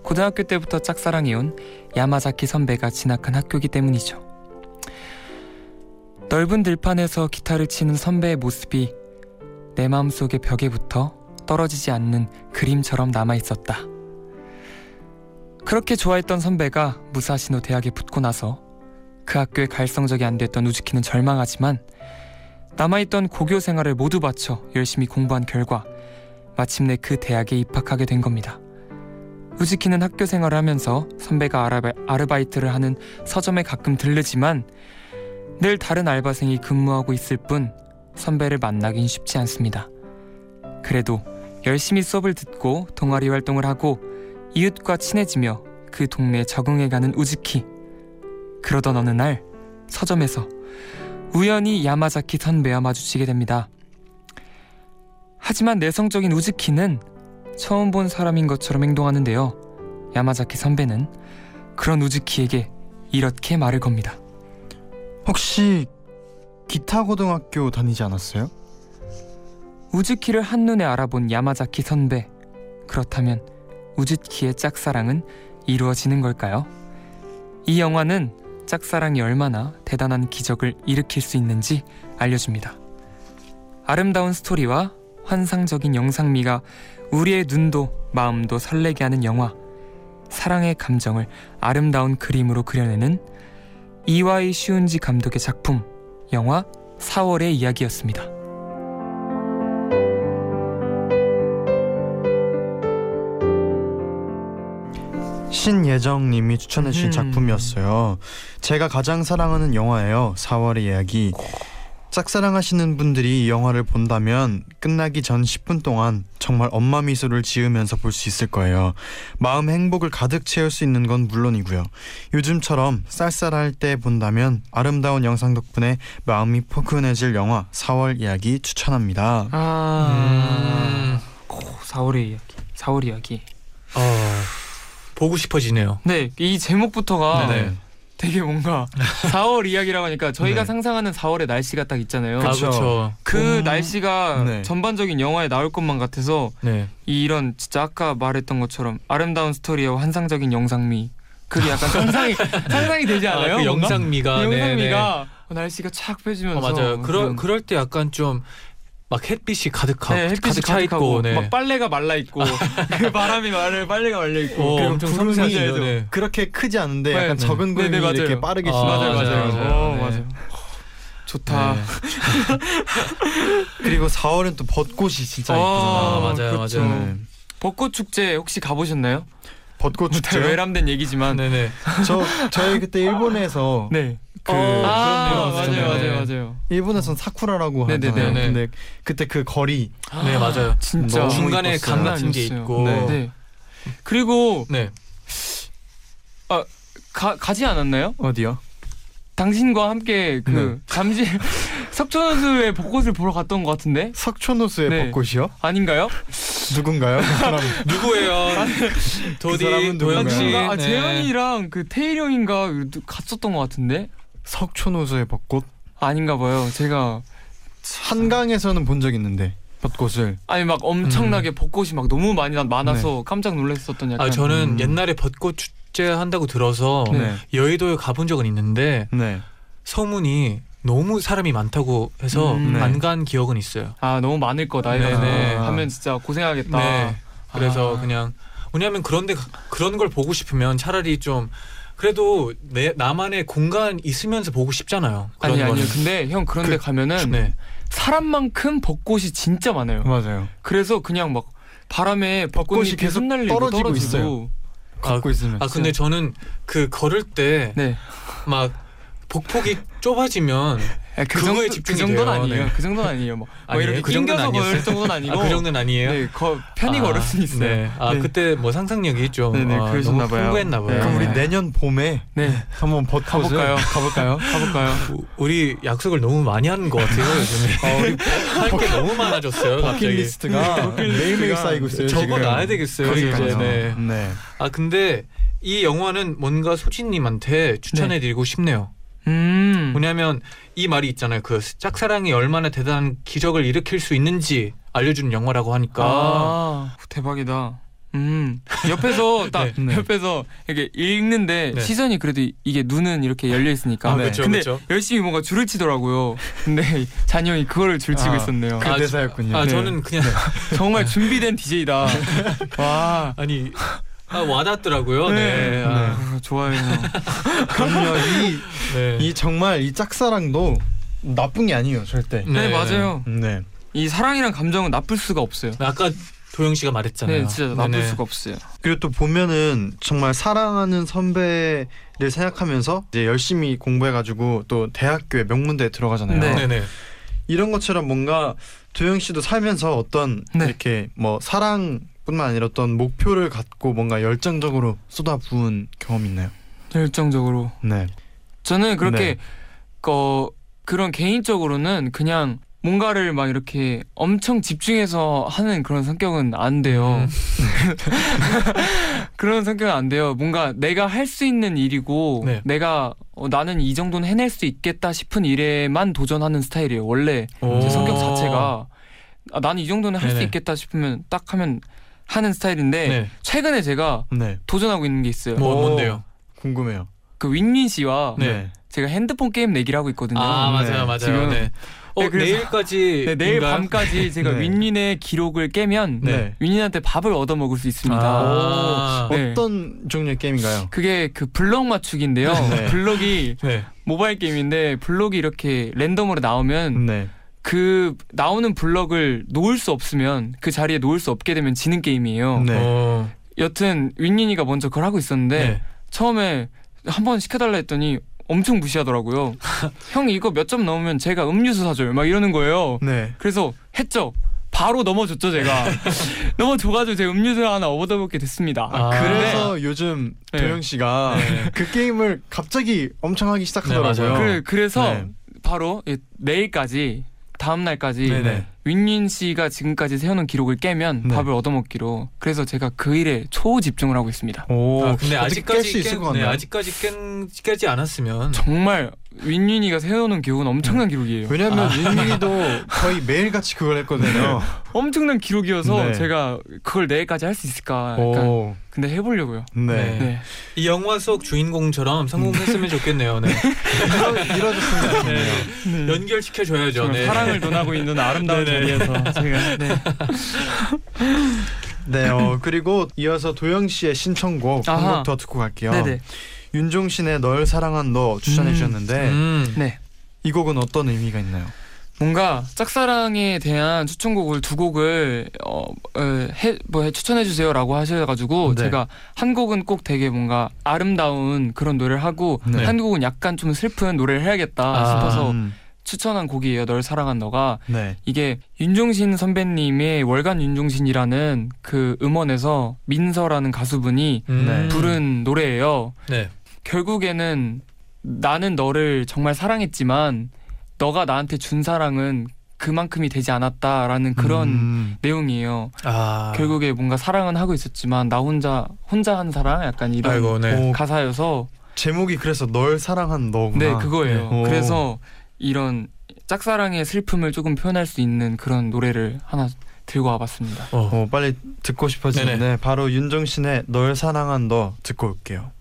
Speaker 5: 고등학교 때부터 짝사랑해온 야마자키 선배가 진학한 학교이기 때문이죠. 넓은 들판에서 기타를 치는 선배의 모습이 내 마음속의 벽에 붙어 떨어지지 않는 그림처럼 남아 있었다. 그렇게 좋아했던 선배가 무사시노 대학에 붙고 나서 그 학교에 갈 성적이 안 됐던 우즈키는 절망하지만 남아있던 고교 생활을 모두 바쳐 열심히 공부한 결과 마침내 그 대학에 입학하게 된 겁니다. 우즈키는 학교 생활을 하면서 선배가 아르바, 아르바이트를 하는 서점에 가끔 들르지만 늘 다른 알바생이 근무하고 있을 뿐 선배를 만나긴 쉽지 않습니다. 그래도 열심히 수업을 듣고 동아리 활동을 하고 이웃과 친해지며 그 동네에 적응해가는 우즈키. 그러던 어느 날 서점에서 우연히 야마자키 선배와 마주치게 됩니다. 하지만 내성적인 우즈키는 처음 본 사람인 것처럼 행동하는데요. 야마자키 선배는 그런 우즈키에게 이렇게 말을 겁니다.
Speaker 2: 혹시 기타 고등학교 다니지 않았어요?
Speaker 5: 우즈키를 한눈에 알아본 야마자키 선배. 그렇다면 우즈키의 짝사랑은 이루어지는 걸까요? 이 영화는 짝사랑이 얼마나 대단한 기적을 일으킬 수 있는지 알려줍니다. 아름다운 스토리와 환상적인 영상미가 우리의 눈도 마음도 설레게 하는 영화. 사랑의 감정을 아름다운 그림으로 그려내는 이와이 슈운지 감독의 작품 영화 4월의 이야기였습니다.
Speaker 2: 신예정님이 추천해주신
Speaker 5: 음.
Speaker 2: 작품이었어요. 제가 가장 사랑하는 영화예요. 4월의 이야기. 짝사랑하시는 분들이 이 영화를 본다면 끝나기 전 10분 동안 정말 엄마 미소를 지으면서 볼 수 있을 거예요. 마음 행복을 가득 채울 수 있는 건 물론이고요. 요즘처럼 쌀쌀할 때 본다면 아름다운 영상 덕분에 마음이 포근해질 영화 4월 이야기 추천합니다.
Speaker 5: 아, 오, 4월의 이야기. 4월 이야기.
Speaker 3: 어, 보고 싶어지네요.
Speaker 5: 네, 이 제목부터가
Speaker 3: 네네.
Speaker 5: 되게 뭔가 4월 이야기라고 하니까 저희가
Speaker 2: 네.
Speaker 5: 상상하는 4월의 날씨가 딱 있잖아요.
Speaker 3: 아. 그렇죠.
Speaker 5: 그
Speaker 2: 봄-
Speaker 5: 날씨가
Speaker 2: 네.
Speaker 5: 전반적인 영화에 나올 것만 같아서
Speaker 3: 네.
Speaker 5: 이런 진짜 아까 말했던 것처럼 아름다운 스토리와 환상적인 영상미 그게 약간 상상이 상상이 되지 않아요?
Speaker 3: 아, 그? 영상미가
Speaker 5: 그
Speaker 3: 네, 네.
Speaker 5: 영상미가 날씨가 착 펴지면서
Speaker 3: 어, 맞아요.
Speaker 5: 그런-
Speaker 3: 그럴 때 약간 좀 막 햇빛이 가득하고
Speaker 5: 네, 햇빛이
Speaker 3: 가득 차 있고 네.
Speaker 5: 막 빨래가 말라 있고 그 바람이 말을 빨래가 말려 있고
Speaker 3: 어,
Speaker 5: 그리고
Speaker 3: 엄청
Speaker 5: 구름이
Speaker 3: 섬세하죠.
Speaker 5: 있어요.
Speaker 3: 네.
Speaker 2: 그렇게 크지 않은데
Speaker 5: 네,
Speaker 2: 약간
Speaker 5: 네.
Speaker 2: 적은
Speaker 5: 네, 네,
Speaker 2: 구름이
Speaker 5: 맞아요.
Speaker 2: 이렇게 빠르게
Speaker 3: 아,
Speaker 5: 맞아요. 맞아요,
Speaker 3: 맞아요.
Speaker 5: 어,
Speaker 3: 네.
Speaker 5: 맞아요. 좋다.
Speaker 3: 네.
Speaker 2: 그리고 4월은 또 벚꽃이 진짜
Speaker 5: 아,
Speaker 2: 이쁘잖아요.
Speaker 3: 맞아요,
Speaker 5: 그쵸.
Speaker 3: 맞아요.
Speaker 2: 네.
Speaker 5: 벚꽃 축제 혹시 가보셨나요?
Speaker 2: 벚꽃
Speaker 5: 다
Speaker 2: 축제.
Speaker 5: 외람된 얘기지만
Speaker 3: 네네.
Speaker 2: 저 저희 그때 일본에서
Speaker 5: 네.
Speaker 2: 그
Speaker 3: 어,
Speaker 5: 아 맞아요, 맞아요,
Speaker 3: 있잖아요.
Speaker 5: 맞아요.
Speaker 2: 일본에선 사쿠라라고
Speaker 5: 네네네.
Speaker 2: 하잖아요.
Speaker 3: 네.
Speaker 2: 근데 그때 그 거리
Speaker 3: 네 맞아요.
Speaker 5: 진짜
Speaker 3: 중간에. 강 같은 게 있고.
Speaker 2: 네.
Speaker 5: 네. 그리고
Speaker 3: 네.
Speaker 5: 가, 가지 않았나요?
Speaker 2: 어디요?
Speaker 5: 당신과 함께 그
Speaker 2: 네.
Speaker 5: 잠실 석촌호수의 벚꽃을 보러 갔던 것 같은데
Speaker 2: 석촌호수의
Speaker 5: 네.
Speaker 2: 벚꽃이요?
Speaker 5: 아닌가요?
Speaker 2: 누군가요? 그 사람
Speaker 3: 누구예요?
Speaker 2: 그
Speaker 3: 도디
Speaker 2: 사람은
Speaker 3: 도영? 씨.
Speaker 5: 아
Speaker 3: 네.
Speaker 5: 재현이랑 그 태일 형인가 갔었던 것 같은데
Speaker 2: 석촌호수의 벚꽃
Speaker 5: 아닌가 봐요. 제가
Speaker 2: 한강에서는 본 적 있는데 벚꽃을
Speaker 5: 아니 막 엄청나게 벚꽃이 막 너무 많이 나- 많아서 깜짝 놀랐었던 약간
Speaker 3: 아 저는
Speaker 2: 음.
Speaker 3: 옛날에 벚꽃 축제 한다고 들어서
Speaker 5: 네.
Speaker 3: 여의도에 가본 적은 있는데
Speaker 2: 네.
Speaker 3: 소문이 너무 사람이 많다고 해서
Speaker 5: 음,
Speaker 2: 네.
Speaker 3: 안간 기억은 있어요.
Speaker 5: 아 너무 많을 거다
Speaker 3: 네네.
Speaker 5: 이러면서 하면 진짜 고생하겠다.
Speaker 3: 네. 그래서
Speaker 5: 아.
Speaker 3: 그냥 왜냐하면 그런데 가- 그런 걸 보고 싶으면 차라리 좀 그래도 내 나만의 공간 있으면서 보고 싶잖아요. 그런
Speaker 5: 아니 아니요.
Speaker 3: 거는.
Speaker 5: 근데 형 그런데
Speaker 2: 그-
Speaker 5: 가면은
Speaker 3: 네.
Speaker 5: 사람만큼 벚꽃이 진짜 많아요.
Speaker 2: 맞아요.
Speaker 5: 그래서 그냥 막 바람에
Speaker 2: 벚꽃이
Speaker 5: 벚꽃이
Speaker 2: 계속
Speaker 5: 계속 날리고
Speaker 2: 떨어지고
Speaker 5: 떨어지고
Speaker 2: 있어요. 걷고 있으면
Speaker 3: 아 근데 저는 그 걸을 때막
Speaker 5: 네.
Speaker 3: 복폭이 좁아지면
Speaker 5: 아, 그,
Speaker 3: 그거에
Speaker 5: 정도, 그
Speaker 3: 집중이
Speaker 5: 정도는
Speaker 3: 돼요.
Speaker 5: 아니에요.
Speaker 3: 네.
Speaker 5: 그 정도는 아니에요. 뭐, 뭐
Speaker 3: 아니에요?
Speaker 5: 이렇게
Speaker 3: 그 정도는
Speaker 5: 낑겨서
Speaker 3: 아니었어요?
Speaker 5: 정도는 아니고.
Speaker 3: 아, 그 정도는 아니에요.
Speaker 5: 네, 거, 편히
Speaker 3: 아,
Speaker 5: 걸을 수는 있어요.
Speaker 3: 네. 아
Speaker 5: 네.
Speaker 3: 그때 뭐 상상력이 좀
Speaker 5: 네네,
Speaker 3: 아,
Speaker 5: 그러셨나
Speaker 3: 너무
Speaker 5: 봐요.
Speaker 3: 풍부했나 봐요.
Speaker 5: 네.
Speaker 2: 그럼 우리
Speaker 5: 네.
Speaker 2: 내년 봄에
Speaker 5: 네.
Speaker 2: 한번 벚꽃을
Speaker 5: 가볼까요?
Speaker 2: 가볼까요?
Speaker 5: 가볼까요?
Speaker 3: 우- 우리 약속을 너무 많이 하는 것 같아요 요즘에. 할게 너무 많아졌어요. 갑자기.
Speaker 2: 버킷리스트가 매일매일 쌓이고 있어요. 지금.
Speaker 3: 적어 놔야 되겠어요.
Speaker 2: 그러니까요.
Speaker 3: 이제. 네.
Speaker 2: 네.
Speaker 3: 아 근데 이 영화는 뭔가 소진님한테 추천해드리고 싶네요.
Speaker 5: 음.
Speaker 3: 왜냐하면 이 말이 있잖아요. 그 짝사랑이 얼마나 대단한 기적을 일으킬 수 있는지 알려주는 영화라고 하니까
Speaker 5: 아, 대박이다. 음 옆에서 딱
Speaker 3: 네.
Speaker 2: 네.
Speaker 5: 옆에서 이렇게 읽는데
Speaker 3: 네.
Speaker 5: 시선이 그래도 이- 이게 눈은 이렇게 열려 있으니까
Speaker 3: 아,
Speaker 2: 네.
Speaker 3: 그렇죠,
Speaker 5: 근데
Speaker 3: 그렇죠.
Speaker 5: 열심히 뭔가 줄을 치더라고요. 근데 잔이 형이 그거를 줄 치고
Speaker 2: 아,
Speaker 5: 있었네요.
Speaker 2: 그
Speaker 3: 아,
Speaker 2: 대사였군요.
Speaker 3: 아
Speaker 5: 네.
Speaker 3: 저는 그냥
Speaker 5: 정말 준비된 DJ다. 와.
Speaker 3: 아니 아, 와닿더라고요. 네.
Speaker 5: 네.
Speaker 3: 아,
Speaker 5: 아, 좋아요.
Speaker 2: 그럼요. 이,
Speaker 3: 네.
Speaker 2: 이 정말 이 짝사랑도 나쁜 게 아니에요, 절대.
Speaker 5: 네, 맞아요.
Speaker 2: 네.
Speaker 5: 이 사랑이란 감정은 나쁠 수가 없어요.
Speaker 3: 아까 도영 씨가 말했잖아요.
Speaker 5: 네, 진짜 나쁠
Speaker 3: 네네.
Speaker 5: 수가 없어요.
Speaker 2: 그리고 또 보면은 정말 사랑하는 선배를 생각하면서 이제 열심히 공부해가지고 또 대학교에 명문대에 들어가잖아요.
Speaker 5: 네.
Speaker 3: 네네.
Speaker 2: 이런 것처럼 뭔가 도영 씨도 살면서 어떤
Speaker 5: 네.
Speaker 2: 이렇게 뭐 사랑 뿐만 아니라 어떤 목표를 갖고 뭔가 열정적으로 쏟아부은 경험 있나요?
Speaker 5: 열정적으로.
Speaker 2: 네.
Speaker 5: 저는 그렇게
Speaker 2: 네.
Speaker 5: 어, 그런 개인적으로는 그냥 뭔가를 막 이렇게 엄청 집중해서 하는 그런 성격은 안 돼요.
Speaker 3: 음.
Speaker 5: 그런 성격은 안 돼요. 뭔가 내가 할 수 있는 일이고
Speaker 3: 네.
Speaker 5: 내가 어, 나는 이 정도는 해낼 수 있겠다 싶은 일에만 도전하는 스타일이에요. 원래
Speaker 3: 오.
Speaker 5: 제 성격 자체가 아, 나는 이 정도는 할 수. 있겠다 싶으면 딱 하면 하는 스타일인데
Speaker 3: 네.
Speaker 5: 최근에 제가
Speaker 2: 네.
Speaker 5: 도전하고 있는 게 있어요.
Speaker 3: 뭐
Speaker 2: 오.
Speaker 3: 뭔데요?
Speaker 2: 궁금해요.
Speaker 5: 그 윈윈 씨와
Speaker 3: 네.
Speaker 5: 제가 핸드폰 게임 내기를 하고 있거든요.
Speaker 3: 아 맞아요,
Speaker 2: 네.
Speaker 3: 맞아요.
Speaker 5: 지금-
Speaker 3: 네. 어
Speaker 5: 네,
Speaker 3: 내일까지
Speaker 5: 네, 내일 밤까지 제가
Speaker 2: 네.
Speaker 5: 윈윈의 기록을 깨면
Speaker 2: 네.
Speaker 5: 윈윈한테 밥을 얻어 먹을 수 있습니다.
Speaker 3: 아.
Speaker 5: 네.
Speaker 2: 어떤 종류의 게임인가요?
Speaker 5: 그게 그 블럭 맞추기인데요.
Speaker 2: 네.
Speaker 5: 블럭이
Speaker 3: 네.
Speaker 5: 모바일 게임인데 블럭이 이렇게 랜덤으로 나오면
Speaker 2: 네.
Speaker 5: 그 나오는 블럭을 놓을 수 없으면 그 자리에 놓을 수 없게 되면 지는 게임이에요.
Speaker 2: 네.
Speaker 3: 어,
Speaker 5: 여튼 윈윈이가 먼저 그걸 하고 있었는데
Speaker 3: 네.
Speaker 5: 처음에 한번 시켜달라 했더니 엄청 무시하더라고요. 형 이거 몇 점 넘으면 제가 음료수 사줘요. 막 이러는 거예요.
Speaker 2: 네.
Speaker 5: 그래서 했죠. 바로 넘어졌죠 제가. 넘어져가지고 제가 음료수 하나 얻어먹게 됐습니다.
Speaker 3: 아,
Speaker 2: 그래서 요즘
Speaker 5: 네.
Speaker 2: 도영 씨가
Speaker 3: 네.
Speaker 2: 그 게임을 갑자기 엄청 하기 시작하더라고요.
Speaker 3: 네, 맞아요.
Speaker 5: 그래, 그래서
Speaker 2: 네.
Speaker 5: 바로 예, 내일까지 다음 날까지
Speaker 3: 네네.
Speaker 5: 윈윈 씨가 지금까지 세워놓은 기록을 깨면
Speaker 2: 네.
Speaker 5: 밥을 얻어먹기로. 그래서 제가 그 일에 초 집중을 하고 있습니다.
Speaker 2: 오,
Speaker 3: 아, 근데 아직까지
Speaker 2: 깰 수 있을
Speaker 3: 깬-
Speaker 2: 것 같나요?
Speaker 3: 네, 아직까지 깬, 깨지 않았으면
Speaker 5: 정말 윈윈이가 세워놓은 기록은 엄청난 기록이에요.
Speaker 2: 왜냐면 윤민이도 거의 매일 같이 그걸 했거든요.
Speaker 5: 엄청난 기록이어서
Speaker 2: 네.
Speaker 5: 제가 그걸 내일까지 할 수 있을까. 약간
Speaker 2: 오,
Speaker 5: 근데 해보려고요.
Speaker 2: 네.
Speaker 3: 네.
Speaker 5: 네.
Speaker 3: 이 영화 속 주인공처럼 성공했으면 좋겠네요. 네.
Speaker 2: 이러, 이러졌으면 좋겠네요.
Speaker 3: 연결시켜 줘야죠. 네.
Speaker 5: 사랑을 논하고 있는 아름다운. 자리에서 제가 네.
Speaker 2: 네, 어, 그리고 이어서 도영 씨의 신청곡 한. 곡 더 듣고 갈게요.
Speaker 5: 네네.
Speaker 2: 윤종신의 널 사랑한 너 추천해
Speaker 5: 음.
Speaker 2: 주셨는데
Speaker 3: 음.
Speaker 5: 네.
Speaker 2: 이 곡은 어떤 의미가 있나요?
Speaker 5: 뭔가 짝사랑에 대한 추천곡을 두 곡을 어해 뭐 추천해 주세요라고 하셔가지고
Speaker 2: 네.
Speaker 5: 제가 한 곡은 꼭 되게 뭔가 아름다운 그런 노래를 하고
Speaker 2: 네.
Speaker 5: 한 곡은 약간 좀 슬픈 노래를 해야겠다
Speaker 3: 아.
Speaker 5: 싶어서
Speaker 2: 음,
Speaker 5: 추천한 곡이에요. 널 사랑한 너가
Speaker 2: 네.
Speaker 5: 이게 윤종신 선배님의 월간 윤종신이라는 그 음원에서 민서라는 가수분이
Speaker 3: 음.
Speaker 2: 네.
Speaker 5: 부른 노래예요.
Speaker 3: 네.
Speaker 5: 결국에는 나는 너를 정말 사랑했지만 너가 나한테 준 사랑은 그만큼이 되지 않았다라는 그런
Speaker 2: 음,
Speaker 5: 내용이에요.
Speaker 3: 아.
Speaker 5: 결국에 뭔가 사랑은 하고 있었지만 나 혼자 혼자 한 사랑 약간 이런
Speaker 3: 아이고 네.
Speaker 2: 오,
Speaker 5: 가사여서
Speaker 2: 제목이 그래서 널 사랑한 너구나.
Speaker 5: 네 그거예요.
Speaker 2: 네. 오.
Speaker 5: 그래서 이런 짝사랑의 슬픔을 조금 표현할 수 있는 그런 노래를 하나 들고 와봤습니다.
Speaker 3: 어.
Speaker 2: 어, 빨리 듣고 싶어지는데 바로 윤종신의 널 사랑한 너 듣고 올게요.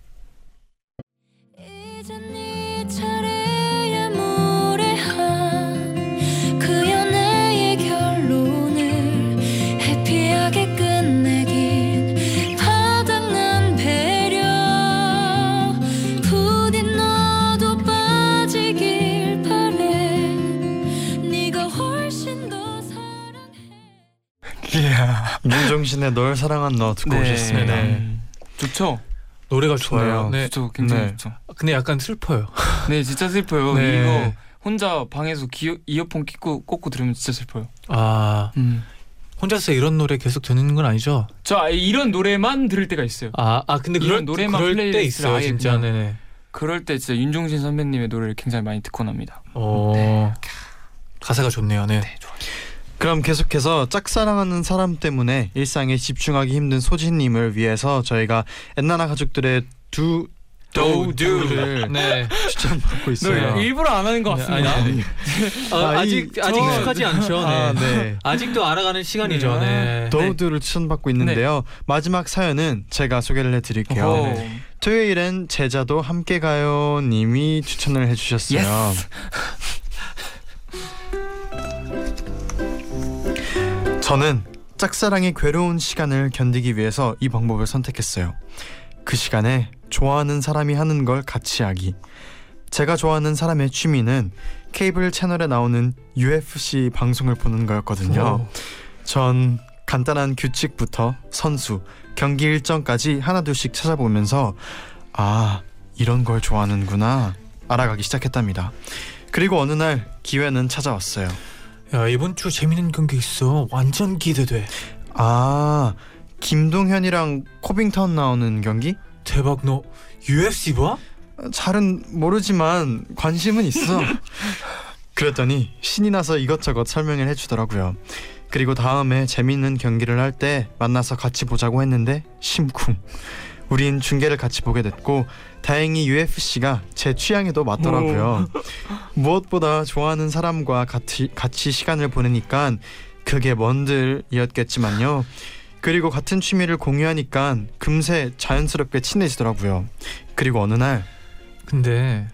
Speaker 2: 윤종신의 널 사랑한 너 듣고 오셨습니다.
Speaker 5: 음, 좋죠.
Speaker 3: 노래가
Speaker 2: 좋아요.
Speaker 3: 좋아요. 네.
Speaker 5: 좋죠. 굉장히
Speaker 2: 네.
Speaker 5: 좋죠.
Speaker 3: 근데 약간 슬퍼요.
Speaker 5: 네, 진짜 슬퍼요.
Speaker 3: 네.
Speaker 5: 이거 혼자 방에서 기어, 이어폰 끼고 꽂고 들으면 진짜 슬퍼요.
Speaker 3: 아
Speaker 5: 음.
Speaker 3: 혼자서 이런 노래 계속 듣는 건 아니죠?
Speaker 5: 저 아, 이런 노래만 들을 때가 있어요.
Speaker 3: 아, 아 근데
Speaker 5: 이런
Speaker 3: 그럴,
Speaker 5: 노래만
Speaker 3: 그럴 때 있어요, 진짜. 네네.
Speaker 5: 그럴 때 진짜 윤종신 선배님의 노래를 굉장히 많이 듣곤 합니다.
Speaker 3: 어. 가사가 좋네요. 네.
Speaker 2: 그럼 계속해서 짝사랑하는 사람 때문에 일상에 집중하기 힘든 소진님을 위해서 저희가 엔나나 가족들의 두
Speaker 3: 도우두를 네.
Speaker 2: 추천받고 있어요.
Speaker 5: 너 일부러 안 하는 것
Speaker 3: 네,
Speaker 5: 같습니다.
Speaker 3: 아니, 어,
Speaker 2: 아, 이-
Speaker 3: 아직 익숙하지 않죠. 네.
Speaker 2: 아, 네.
Speaker 3: 아직도 알아가는 시간이죠. 네.
Speaker 2: 도우드를 추천받고 있는데요. 마지막 사연은 제가 소개를 해드릴게요. 네. 토요일엔 제자도 함께 가요 님이 추천을 해주셨어요. 저는 짝사랑의 괴로운 시간을 견디기 위해서 이 방법을 선택했어요. 그 시간에 좋아하는 사람이 하는 걸 같이 하기. 제가 좋아하는 사람의 취미는 케이블 채널에 나오는 UFC 방송을 보는 거였거든요. 전 간단한 규칙부터 선수, 경기 일정까지 하나둘씩 찾아보면서 아, 이런 걸 좋아하는구나 알아가기 시작했답니다. 그리고 어느 날 기회는 찾아왔어요.
Speaker 3: 야 이번 주 재밌는 경기 있어. 완전 기대돼.
Speaker 2: 아, 김동현이랑 코빙턴 나오는 경기?
Speaker 3: 대박 너 UFC 봐?
Speaker 2: 잘은 모르지만 관심은 있어. 그랬더니 신이 나서 이것저것 설명을 해주더라고요. 그리고 다음에 재밌는 경기를 할 때 만나서 같이 보자고 했는데 심쿵. 우린 중계를 같이 보게 됐고 다행히 UFC가 제 취향에도 맞더라고요. 무엇보다 좋아하는 사람과 같이 같이 시간을 보내니까 그게 뭔들이었겠지만요. 그리고 같은 취미를 공유하니까 금세 자연스럽게 친해지더라고요. 그리고 어느 날
Speaker 3: 근데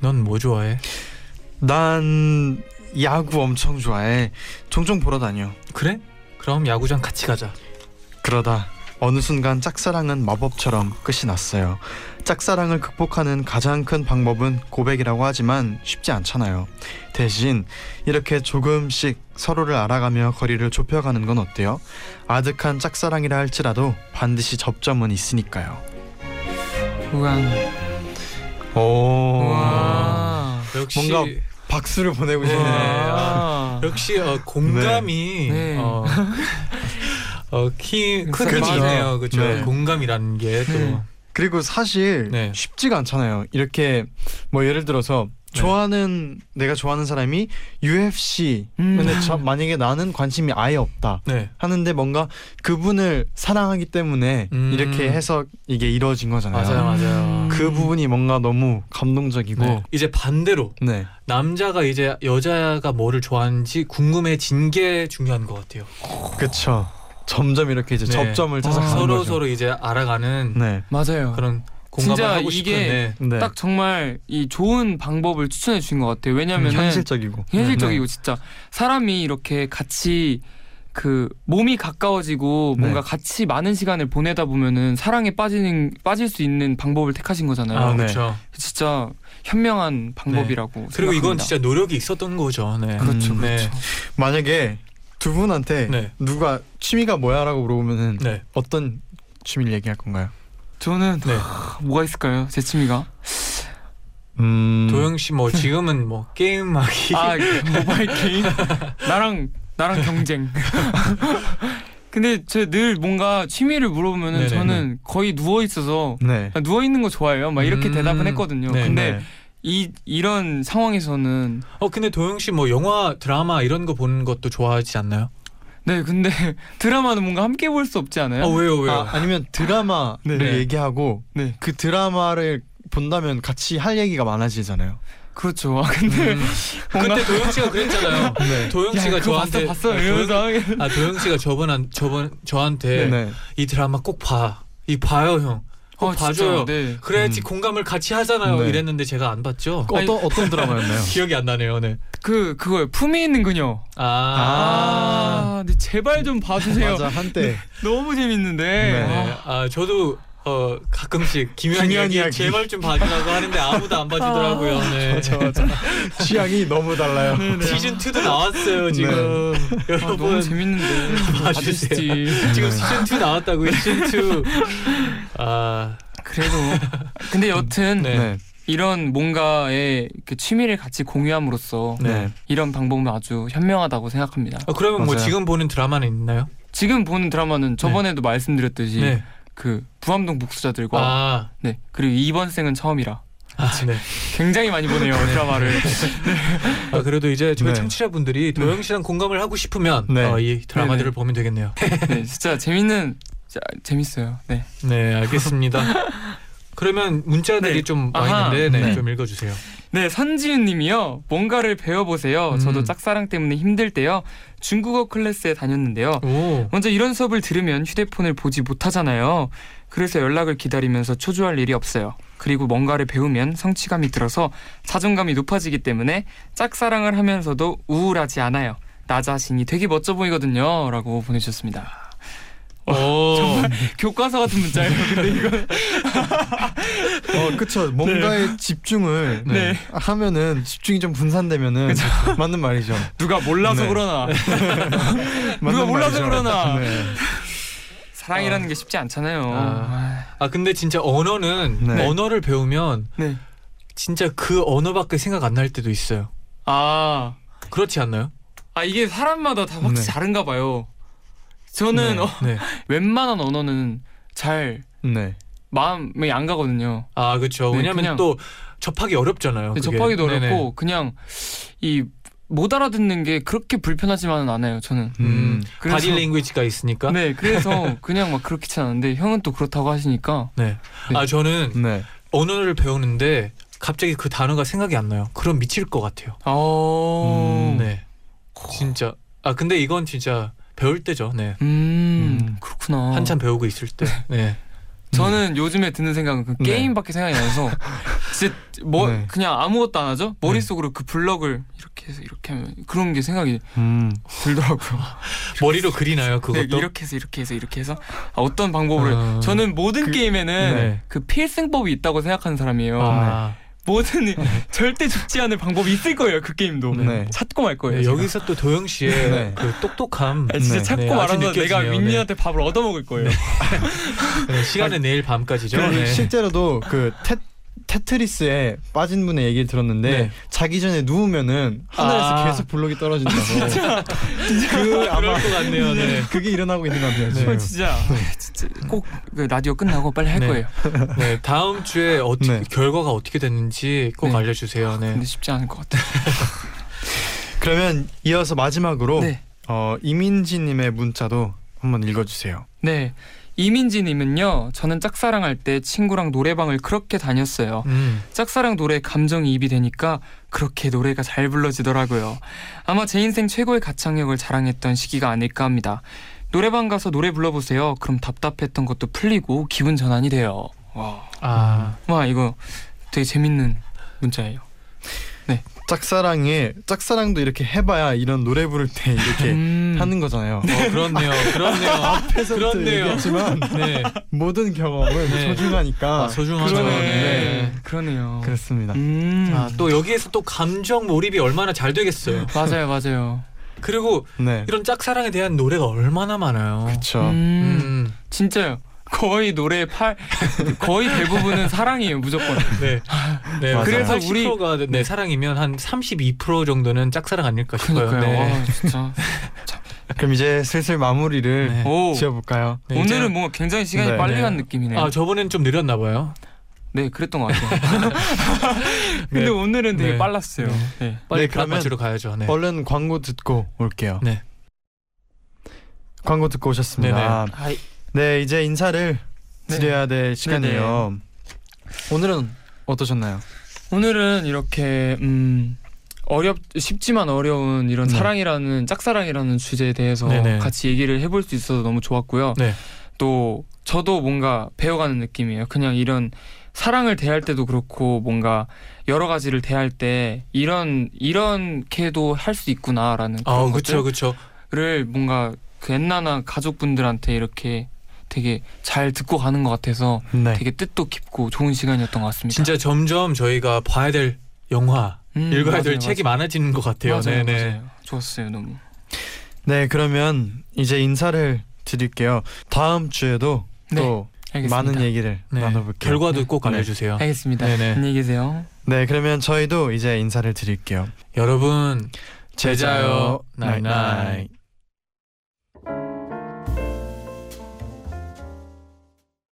Speaker 3: 넌 뭐 좋아해?
Speaker 2: 난 야구 엄청 좋아해. 종종 보러 다녀.
Speaker 3: 그래? 그럼 야구장 같이 가자.
Speaker 2: 그러다 어느 순간 짝사랑은 마법처럼 끝이 났어요. 짝사랑을 극복하는 가장 큰 방법은 고백이라고 하지만 쉽지 않잖아요. 대신 이렇게 조금씩 서로를 알아가며 거리를 좁혀가는 건 어때요? 아득한 짝사랑이라 할지라도 반드시 접점은 있으니까요.
Speaker 5: 우와.
Speaker 2: 오.
Speaker 5: 우와.
Speaker 3: 역시
Speaker 2: 뭔가 박수를 보내고 싶네.
Speaker 5: 우와.
Speaker 3: 역시 어, 공감이
Speaker 5: 네.
Speaker 3: 어, 어, 키, 큰 있네요. 그렇죠.
Speaker 2: 네.
Speaker 3: 공감이라는 게 또.
Speaker 5: 네.
Speaker 2: 그리고 사실
Speaker 3: 네.
Speaker 2: 쉽지가 않잖아요. 이렇게 뭐 예를 들어서
Speaker 3: 네.
Speaker 2: 좋아하는 내가 좋아하는 사람이 UFC
Speaker 5: 음.
Speaker 2: 근데 저, 만약에 나는 관심이 아예 없다
Speaker 3: 네.
Speaker 2: 하는데 뭔가 그분을 사랑하기 때문에
Speaker 3: 음.
Speaker 2: 이렇게 해서 이게 이루어진 거잖아요.
Speaker 3: 맞아요, 맞아요.
Speaker 2: 그 부분이 뭔가 너무 감동적이고
Speaker 3: 네. 이제 반대로
Speaker 2: 네.
Speaker 3: 남자가 이제 여자가 뭐를 좋아하는지 궁금해진 게 중요한 것 같아요.
Speaker 2: 그쵸. 점점 이렇게 이제
Speaker 3: 네.
Speaker 2: 접점을 찾아가는
Speaker 3: 서로
Speaker 2: 거죠.
Speaker 3: 서로 이제 알아가는
Speaker 2: 네.
Speaker 5: 맞아요.
Speaker 3: 그런 공감을
Speaker 5: 진짜
Speaker 3: 하고
Speaker 5: 이게
Speaker 3: 싶은데
Speaker 2: 네.
Speaker 5: 딱 정말 이 좋은 방법을 추천해 주신 것 같아요. 왜냐면은
Speaker 2: 현실적이고.
Speaker 5: 현실적이고
Speaker 2: 네.
Speaker 5: 진짜 사람이 이렇게 같이 그 몸이 가까워지고
Speaker 2: 네.
Speaker 5: 뭔가 같이 많은 시간을 보내다 보면은 사랑에 빠지는 빠질 수 있는 방법을 택하신 거잖아요.
Speaker 3: 아,
Speaker 2: 네.
Speaker 3: 그렇죠.
Speaker 5: 진짜 현명한 방법이라고
Speaker 3: 그리고 이건
Speaker 5: 생각합니다.
Speaker 3: 진짜 노력이 있었던 거죠. 네.
Speaker 5: 그렇죠,
Speaker 2: 음,
Speaker 3: 네.
Speaker 2: 만약에 두 분한테
Speaker 3: 네.
Speaker 2: 누가 취미가 뭐야라고 물어보면은
Speaker 3: 네.
Speaker 2: 어떤 취미를 얘기할 건가요?
Speaker 5: 저는
Speaker 3: 네.
Speaker 5: 하, 뭐가 있을까요? 제 취미가
Speaker 2: 음.
Speaker 3: 도영 씨 뭐 지금은 뭐 게임하기
Speaker 5: 아 모바일 게임 나랑 나랑 경쟁. 근데 제 늘 뭔가 취미를 물어보면은
Speaker 3: 네네.
Speaker 5: 저는 거의 누워 있어서
Speaker 2: 네.
Speaker 5: 누워 있는 거 좋아해요. 막 이렇게
Speaker 3: 음.
Speaker 5: 대답은 했거든요.
Speaker 3: 네,
Speaker 5: 근데
Speaker 2: 네.
Speaker 5: 이 이런 상황에서는
Speaker 3: 어 근데 도영 씨 뭐 영화 드라마 이런 거 보는 것도 좋아하지 않나요?
Speaker 5: 네 근데 드라마는 뭔가 함께 볼 수 없지 않아요?
Speaker 3: 어 왜요 왜요?
Speaker 2: 아, 아니면 드라마를
Speaker 5: 네.
Speaker 2: 얘기하고
Speaker 5: 네
Speaker 2: 그 드라마를 본다면 같이 할 얘기가 많아지잖아요.
Speaker 5: 그렇죠. 아, 근데
Speaker 3: 음.
Speaker 5: 뭔가-
Speaker 3: 그때 도영 씨가 그랬잖아요.
Speaker 2: 네.
Speaker 3: 도영
Speaker 5: 야,
Speaker 3: 씨가
Speaker 5: 그거
Speaker 3: 저한테
Speaker 5: 봤어 봤어
Speaker 3: 아, 도영, 아 도영 씨가 저번 저번 저한테
Speaker 2: 네.
Speaker 3: 이 드라마 꼭 봐. 이 봐요 형. 꼭
Speaker 5: 어, 진짜,
Speaker 3: 봐줘요.
Speaker 5: 네.
Speaker 3: 그래야지
Speaker 2: 음.
Speaker 3: 공감을 같이 하잖아요.
Speaker 2: 네.
Speaker 3: 이랬는데 제가 안 봤죠.
Speaker 2: 그 어떤 어떤 드라마였나요?
Speaker 3: 기억이 안 나네요. 네.
Speaker 5: 그 그거요. 품이 있는 그녀.
Speaker 3: 아.
Speaker 5: 아, 근데 제발 좀 봐주세요.
Speaker 2: 맞아 한때
Speaker 5: 너무 재밌는데.
Speaker 2: 네.
Speaker 3: 네. 아 저도 어 가끔씩 김현 이야기
Speaker 2: 이야기.
Speaker 3: 제발 좀 봐주라고 하는데 아무도 안 봐주더라고요. 네.
Speaker 2: 맞아 맞아 취향이 너무 달라요.
Speaker 3: 시즌 2도 나왔어요 지금
Speaker 5: 아,
Speaker 3: 여러분
Speaker 5: 너무 재밌는데
Speaker 3: 봐주세요. 지금 시즌 2 나왔다고요 시즌 2. 아
Speaker 5: 그래도 근데 여튼
Speaker 3: 네.
Speaker 2: 네.
Speaker 5: 이런 뭔가의 그 취미를 같이 공유함으로써
Speaker 2: 네.
Speaker 5: 이런 방법은 아주 현명하다고 생각합니다.
Speaker 3: 아, 그러면 뭐
Speaker 2: 맞아요.
Speaker 3: 지금 보는 드라마는 있나요?
Speaker 5: 지금 보는 드라마는 저번에도 말씀드렸듯이
Speaker 3: 네.
Speaker 5: 그 부암동 복수자들과
Speaker 3: 아,
Speaker 5: 네 그리고 이번 생은 처음이라
Speaker 3: 아 네.
Speaker 5: 굉장히 많이 보네요 드라마를.
Speaker 3: 아, 그래도 이제 저희
Speaker 2: 네.
Speaker 3: 청취자분들이 도영 씨랑 공감을 하고 싶으면
Speaker 2: 네.
Speaker 3: 어, 이 드라마들을. 보면 되겠네요.
Speaker 5: 네 진짜 재밌는 진짜 재밌어요. 네.
Speaker 3: 네, 알겠습니다. 그러면 문자들이
Speaker 5: 네.
Speaker 3: 좀 와. 있는데 네,
Speaker 2: 네.
Speaker 3: 좀 읽어주세요.
Speaker 5: 네, 선지윤 님이요. 뭔가를 배워보세요. 저도
Speaker 3: 음.
Speaker 5: 짝사랑 때문에 힘들 때요. 중국어 클래스에 다녔는데요.
Speaker 3: 오.
Speaker 5: 먼저 이런 수업을 들으면 휴대폰을 보지 못하잖아요. 그래서 연락을 기다리면서 초조할 일이 없어요. 그리고 뭔가를 배우면 성취감이 들어서 자존감이 높아지기 때문에 짝사랑을 하면서도 우울하지 않아요. 나 자신이 되게 멋져 보이거든요. 라고 보내주셨습니다.
Speaker 3: 오.
Speaker 5: 정말 교과서 같은 문자예요. 근데 이거
Speaker 2: 어, 그쵸. 뭔가에 집중을
Speaker 5: 네.
Speaker 2: 하면은 집중이 좀 분산되면은 맞는 말이죠.
Speaker 5: 누가 몰라서
Speaker 2: 네.
Speaker 5: 그러나
Speaker 2: 맞는
Speaker 5: 몰라서
Speaker 2: 말이죠.
Speaker 5: 그러나.
Speaker 2: 네.
Speaker 5: 사랑이라는 게 쉽지 않잖아요.
Speaker 3: 아. 아 근데 진짜 언어는
Speaker 2: 네.
Speaker 3: 언어를 배우면
Speaker 5: 네.
Speaker 3: 진짜 그 언어밖에 생각 안 날 때도 있어요.
Speaker 5: 아,
Speaker 3: 그렇지 않나요?
Speaker 5: 아 이게 사람마다 다 확실히
Speaker 2: 네.
Speaker 5: 다른가 봐요. 저는
Speaker 3: 네.
Speaker 5: 어,
Speaker 3: 네.
Speaker 5: 웬만한 언어는 잘
Speaker 2: 네.
Speaker 5: 마음에 안 가거든요.
Speaker 3: 아 그렇죠.
Speaker 5: 네,
Speaker 3: 왜냐면
Speaker 5: 그냥-
Speaker 3: 또 접하기 어렵잖아요. 그게.
Speaker 5: 접하기도
Speaker 3: 네네.
Speaker 5: 어렵고 그냥 이 못 알아듣는 게 그렇게 불편하지만은 않아요. 저는.
Speaker 3: 음,
Speaker 5: 그래서-
Speaker 3: 바디 랭귀지가 있으니까.
Speaker 5: 네, 그래서 그냥 막 그렇게 않은데 형은 또 그렇다고 하시니까.
Speaker 3: 네.
Speaker 5: 네.
Speaker 3: 아 저는
Speaker 2: 네.
Speaker 3: 언어를 배우는데 갑자기 그 단어가 생각이 안 나요. 그럼 미칠 것 같아요.
Speaker 5: 어.
Speaker 2: 음,
Speaker 3: 네. 진짜. 아 근데 이건 진짜 배울 때죠. 네.
Speaker 5: 음,
Speaker 2: 음.
Speaker 5: 그렇구나.
Speaker 3: 한참 배우고 있을 때. 네.
Speaker 5: 저는 요즘에 드는 생각은 그
Speaker 2: 네.
Speaker 5: 게임밖에 생각이 안 나서 진짜 뭐
Speaker 2: 네.
Speaker 5: 그냥 아무것도 안 하죠. 머릿속으로 그 블럭을 이렇게 해서 이렇게 하면 그런 게 생각이
Speaker 2: 음.
Speaker 5: 들더라고요.
Speaker 3: 머리로 그리나요
Speaker 5: 네,
Speaker 3: 그것도?
Speaker 5: 이렇게 해서 이렇게 해서 이렇게 해서 아, 어떤 방법으로
Speaker 3: 어.
Speaker 5: 저는 모든
Speaker 2: 그-
Speaker 5: 게임에는
Speaker 3: 네.
Speaker 5: 그 필승법이 있다고 생각하는 사람이에요.
Speaker 3: 아,
Speaker 5: 모든 절대 죽지 않을 방법이 있을 거예요. 그 게임도
Speaker 2: 네.
Speaker 5: 찾고 말 거예요.
Speaker 3: 네. 여기서 또 도영 씨의
Speaker 2: 네.
Speaker 3: 그 똑똑함
Speaker 5: 아, 진짜
Speaker 2: 네.
Speaker 5: 찾고
Speaker 3: 네,
Speaker 5: 말아서 내가. 윈윈한테 밥을 얻어먹을 거예요.
Speaker 3: 네, 시간은 내일 밤까지죠. 네.
Speaker 2: 실제로도 그 테, 테트리스에 빠진 분의 얘기를 들었는데
Speaker 3: 네.
Speaker 2: 자기 전에 누우면은 하늘에서
Speaker 3: 아.
Speaker 2: 계속 블록이 떨어진다고. 그 아마
Speaker 3: 것 같네요. 네.
Speaker 2: 그게 일어나고 있는 것 같아요.
Speaker 3: 네.
Speaker 2: 지금.
Speaker 5: 진짜 진짜 꼭그 라디오 끝나고 빨리 할
Speaker 3: 네.
Speaker 5: 거예요.
Speaker 3: 네, 다음 주에 어떻게
Speaker 2: 네.
Speaker 3: 결과가 어떻게 됐는지 꼭
Speaker 5: 네.
Speaker 3: 알려주세요. 네.
Speaker 5: 근데 쉽지 않을 것 같아요.
Speaker 2: 그러면 이어서 마지막으로
Speaker 5: 네.
Speaker 2: 어, 이민지님의 문자도 한번 읽어주세요.
Speaker 5: 네. 이민지님은요. 저는 짝사랑할 때 친구랑 노래방을 그렇게 다녔어요.
Speaker 3: 음.
Speaker 5: 짝사랑 노래 감정이입이 되니까 그렇게 노래가 잘 불러지더라고요. 아마 제 인생 최고의 가창력을 자랑했던 시기가 아닐까 합니다. 노래방 가서 노래 불러보세요. 그럼 답답했던 것도 풀리고 기분 전환이 돼요. 와,
Speaker 3: 아,
Speaker 5: 와 이거 되게 재밌는 문자예요.
Speaker 2: 짝사랑에 짝사랑도 이렇게 해봐야 이런 노래 부를 때 이렇게
Speaker 5: 음.
Speaker 2: 하는 거잖아요.
Speaker 3: 어, 그렇네요. 그렇네요.
Speaker 2: 앞에서부터
Speaker 3: 그렇네요.
Speaker 2: 얘기했지만
Speaker 3: 네.
Speaker 2: 모든 경험은
Speaker 3: 네.
Speaker 2: 소중하니까
Speaker 3: 아, 소중하죠.
Speaker 2: 그러네.
Speaker 3: 네.
Speaker 5: 그러네요.
Speaker 2: 그렇습니다.
Speaker 5: 음.
Speaker 3: 아, 또 여기에서 또 감정 몰입이 얼마나 잘 되겠어요.
Speaker 5: 맞아요, 맞아요.
Speaker 3: 그리고
Speaker 2: 네,
Speaker 3: 이런 짝사랑에 대한 노래가 얼마나 많아요.
Speaker 2: 그렇죠.
Speaker 5: 음,
Speaker 3: 음.
Speaker 5: 진짜요. 거의 노래 팔 거의 대부분은 사랑이에요, 무조건.
Speaker 3: 네. 네.
Speaker 2: 맞아요.
Speaker 3: 그래서
Speaker 5: 우리-
Speaker 3: 80%가 네, 사랑이면 한 32% 정도는 짝사랑 아닐까 싶어요.
Speaker 5: 그러니까요.
Speaker 3: 네.
Speaker 5: 아, 진짜.
Speaker 2: 그럼 이제 슬슬 마무리를
Speaker 3: 네.
Speaker 5: 오.
Speaker 2: 지어볼까요?
Speaker 3: 네,
Speaker 5: 오늘은 뭔가 굉장히 시간이
Speaker 2: 네.
Speaker 5: 빨리
Speaker 3: 네.
Speaker 5: 간 느낌이네요.
Speaker 3: 아, 저번엔 좀 느렸나 봐요.
Speaker 5: 네, 그랬던 것 같아요. 근데
Speaker 3: 네.
Speaker 5: 오늘은 되게
Speaker 3: 네.
Speaker 5: 빨랐어요.
Speaker 3: 네.
Speaker 5: 네.
Speaker 3: 빨리
Speaker 2: 그러면
Speaker 3: 맞으러 가야죠. 네.
Speaker 2: 얼른 광고 듣고 올게요.
Speaker 3: 네.
Speaker 2: 광고 듣고 오셨습니다.
Speaker 5: 아이,
Speaker 2: 네, 이제 인사를
Speaker 5: 네.
Speaker 2: 드려야 될 시간이에요. 오늘은 어떠셨나요?
Speaker 5: 오늘은 이렇게 음 어렵 쉽지만 어려운 이런
Speaker 2: 네.
Speaker 5: 사랑이라는 짝사랑이라는 주제에 대해서
Speaker 3: 네네.
Speaker 5: 같이 얘기를 해볼 수 있어서 너무 좋았고요.
Speaker 3: 네.
Speaker 5: 또 저도 뭔가 배워가는 느낌이에요. 그냥 이런 사랑을 대할 때도 그렇고 뭔가 여러 가지를 대할 때 이런 이렇게도 할 수 있구나라는 그런
Speaker 3: 아. 그렇죠.
Speaker 5: 것들을 뭔가 그 엔나나 가족분들한테 이렇게 되게 잘 듣고 가는 것 같아서
Speaker 2: 네.
Speaker 5: 되게 뜻도 깊고 좋은 시간이었던 것 같습니다.
Speaker 3: 진짜 점점 저희가 봐야 될 영화,
Speaker 5: 음,
Speaker 3: 읽어야 될
Speaker 5: 맞아요,
Speaker 3: 책이
Speaker 5: 맞아요.
Speaker 3: 많아지는 것 같아요.
Speaker 5: 맞아요,
Speaker 3: 네, 네.
Speaker 5: 맞아요. 좋았어요, 너무.
Speaker 2: 네, 그러면 이제 인사를 드릴게요. 다음 주에도
Speaker 5: 네,
Speaker 2: 또
Speaker 5: 알겠습니다.
Speaker 2: 많은 얘기를
Speaker 3: 네.
Speaker 2: 나눠볼게요.
Speaker 3: 결과도 꼭
Speaker 2: 네.
Speaker 3: 알려주세요.
Speaker 5: 알겠습니다.
Speaker 3: 네네.
Speaker 5: 안녕히 계세요.
Speaker 2: 네, 그러면 저희도 이제 인사를 드릴게요.
Speaker 3: 여러분
Speaker 2: 제자요,
Speaker 3: 나잇나잇.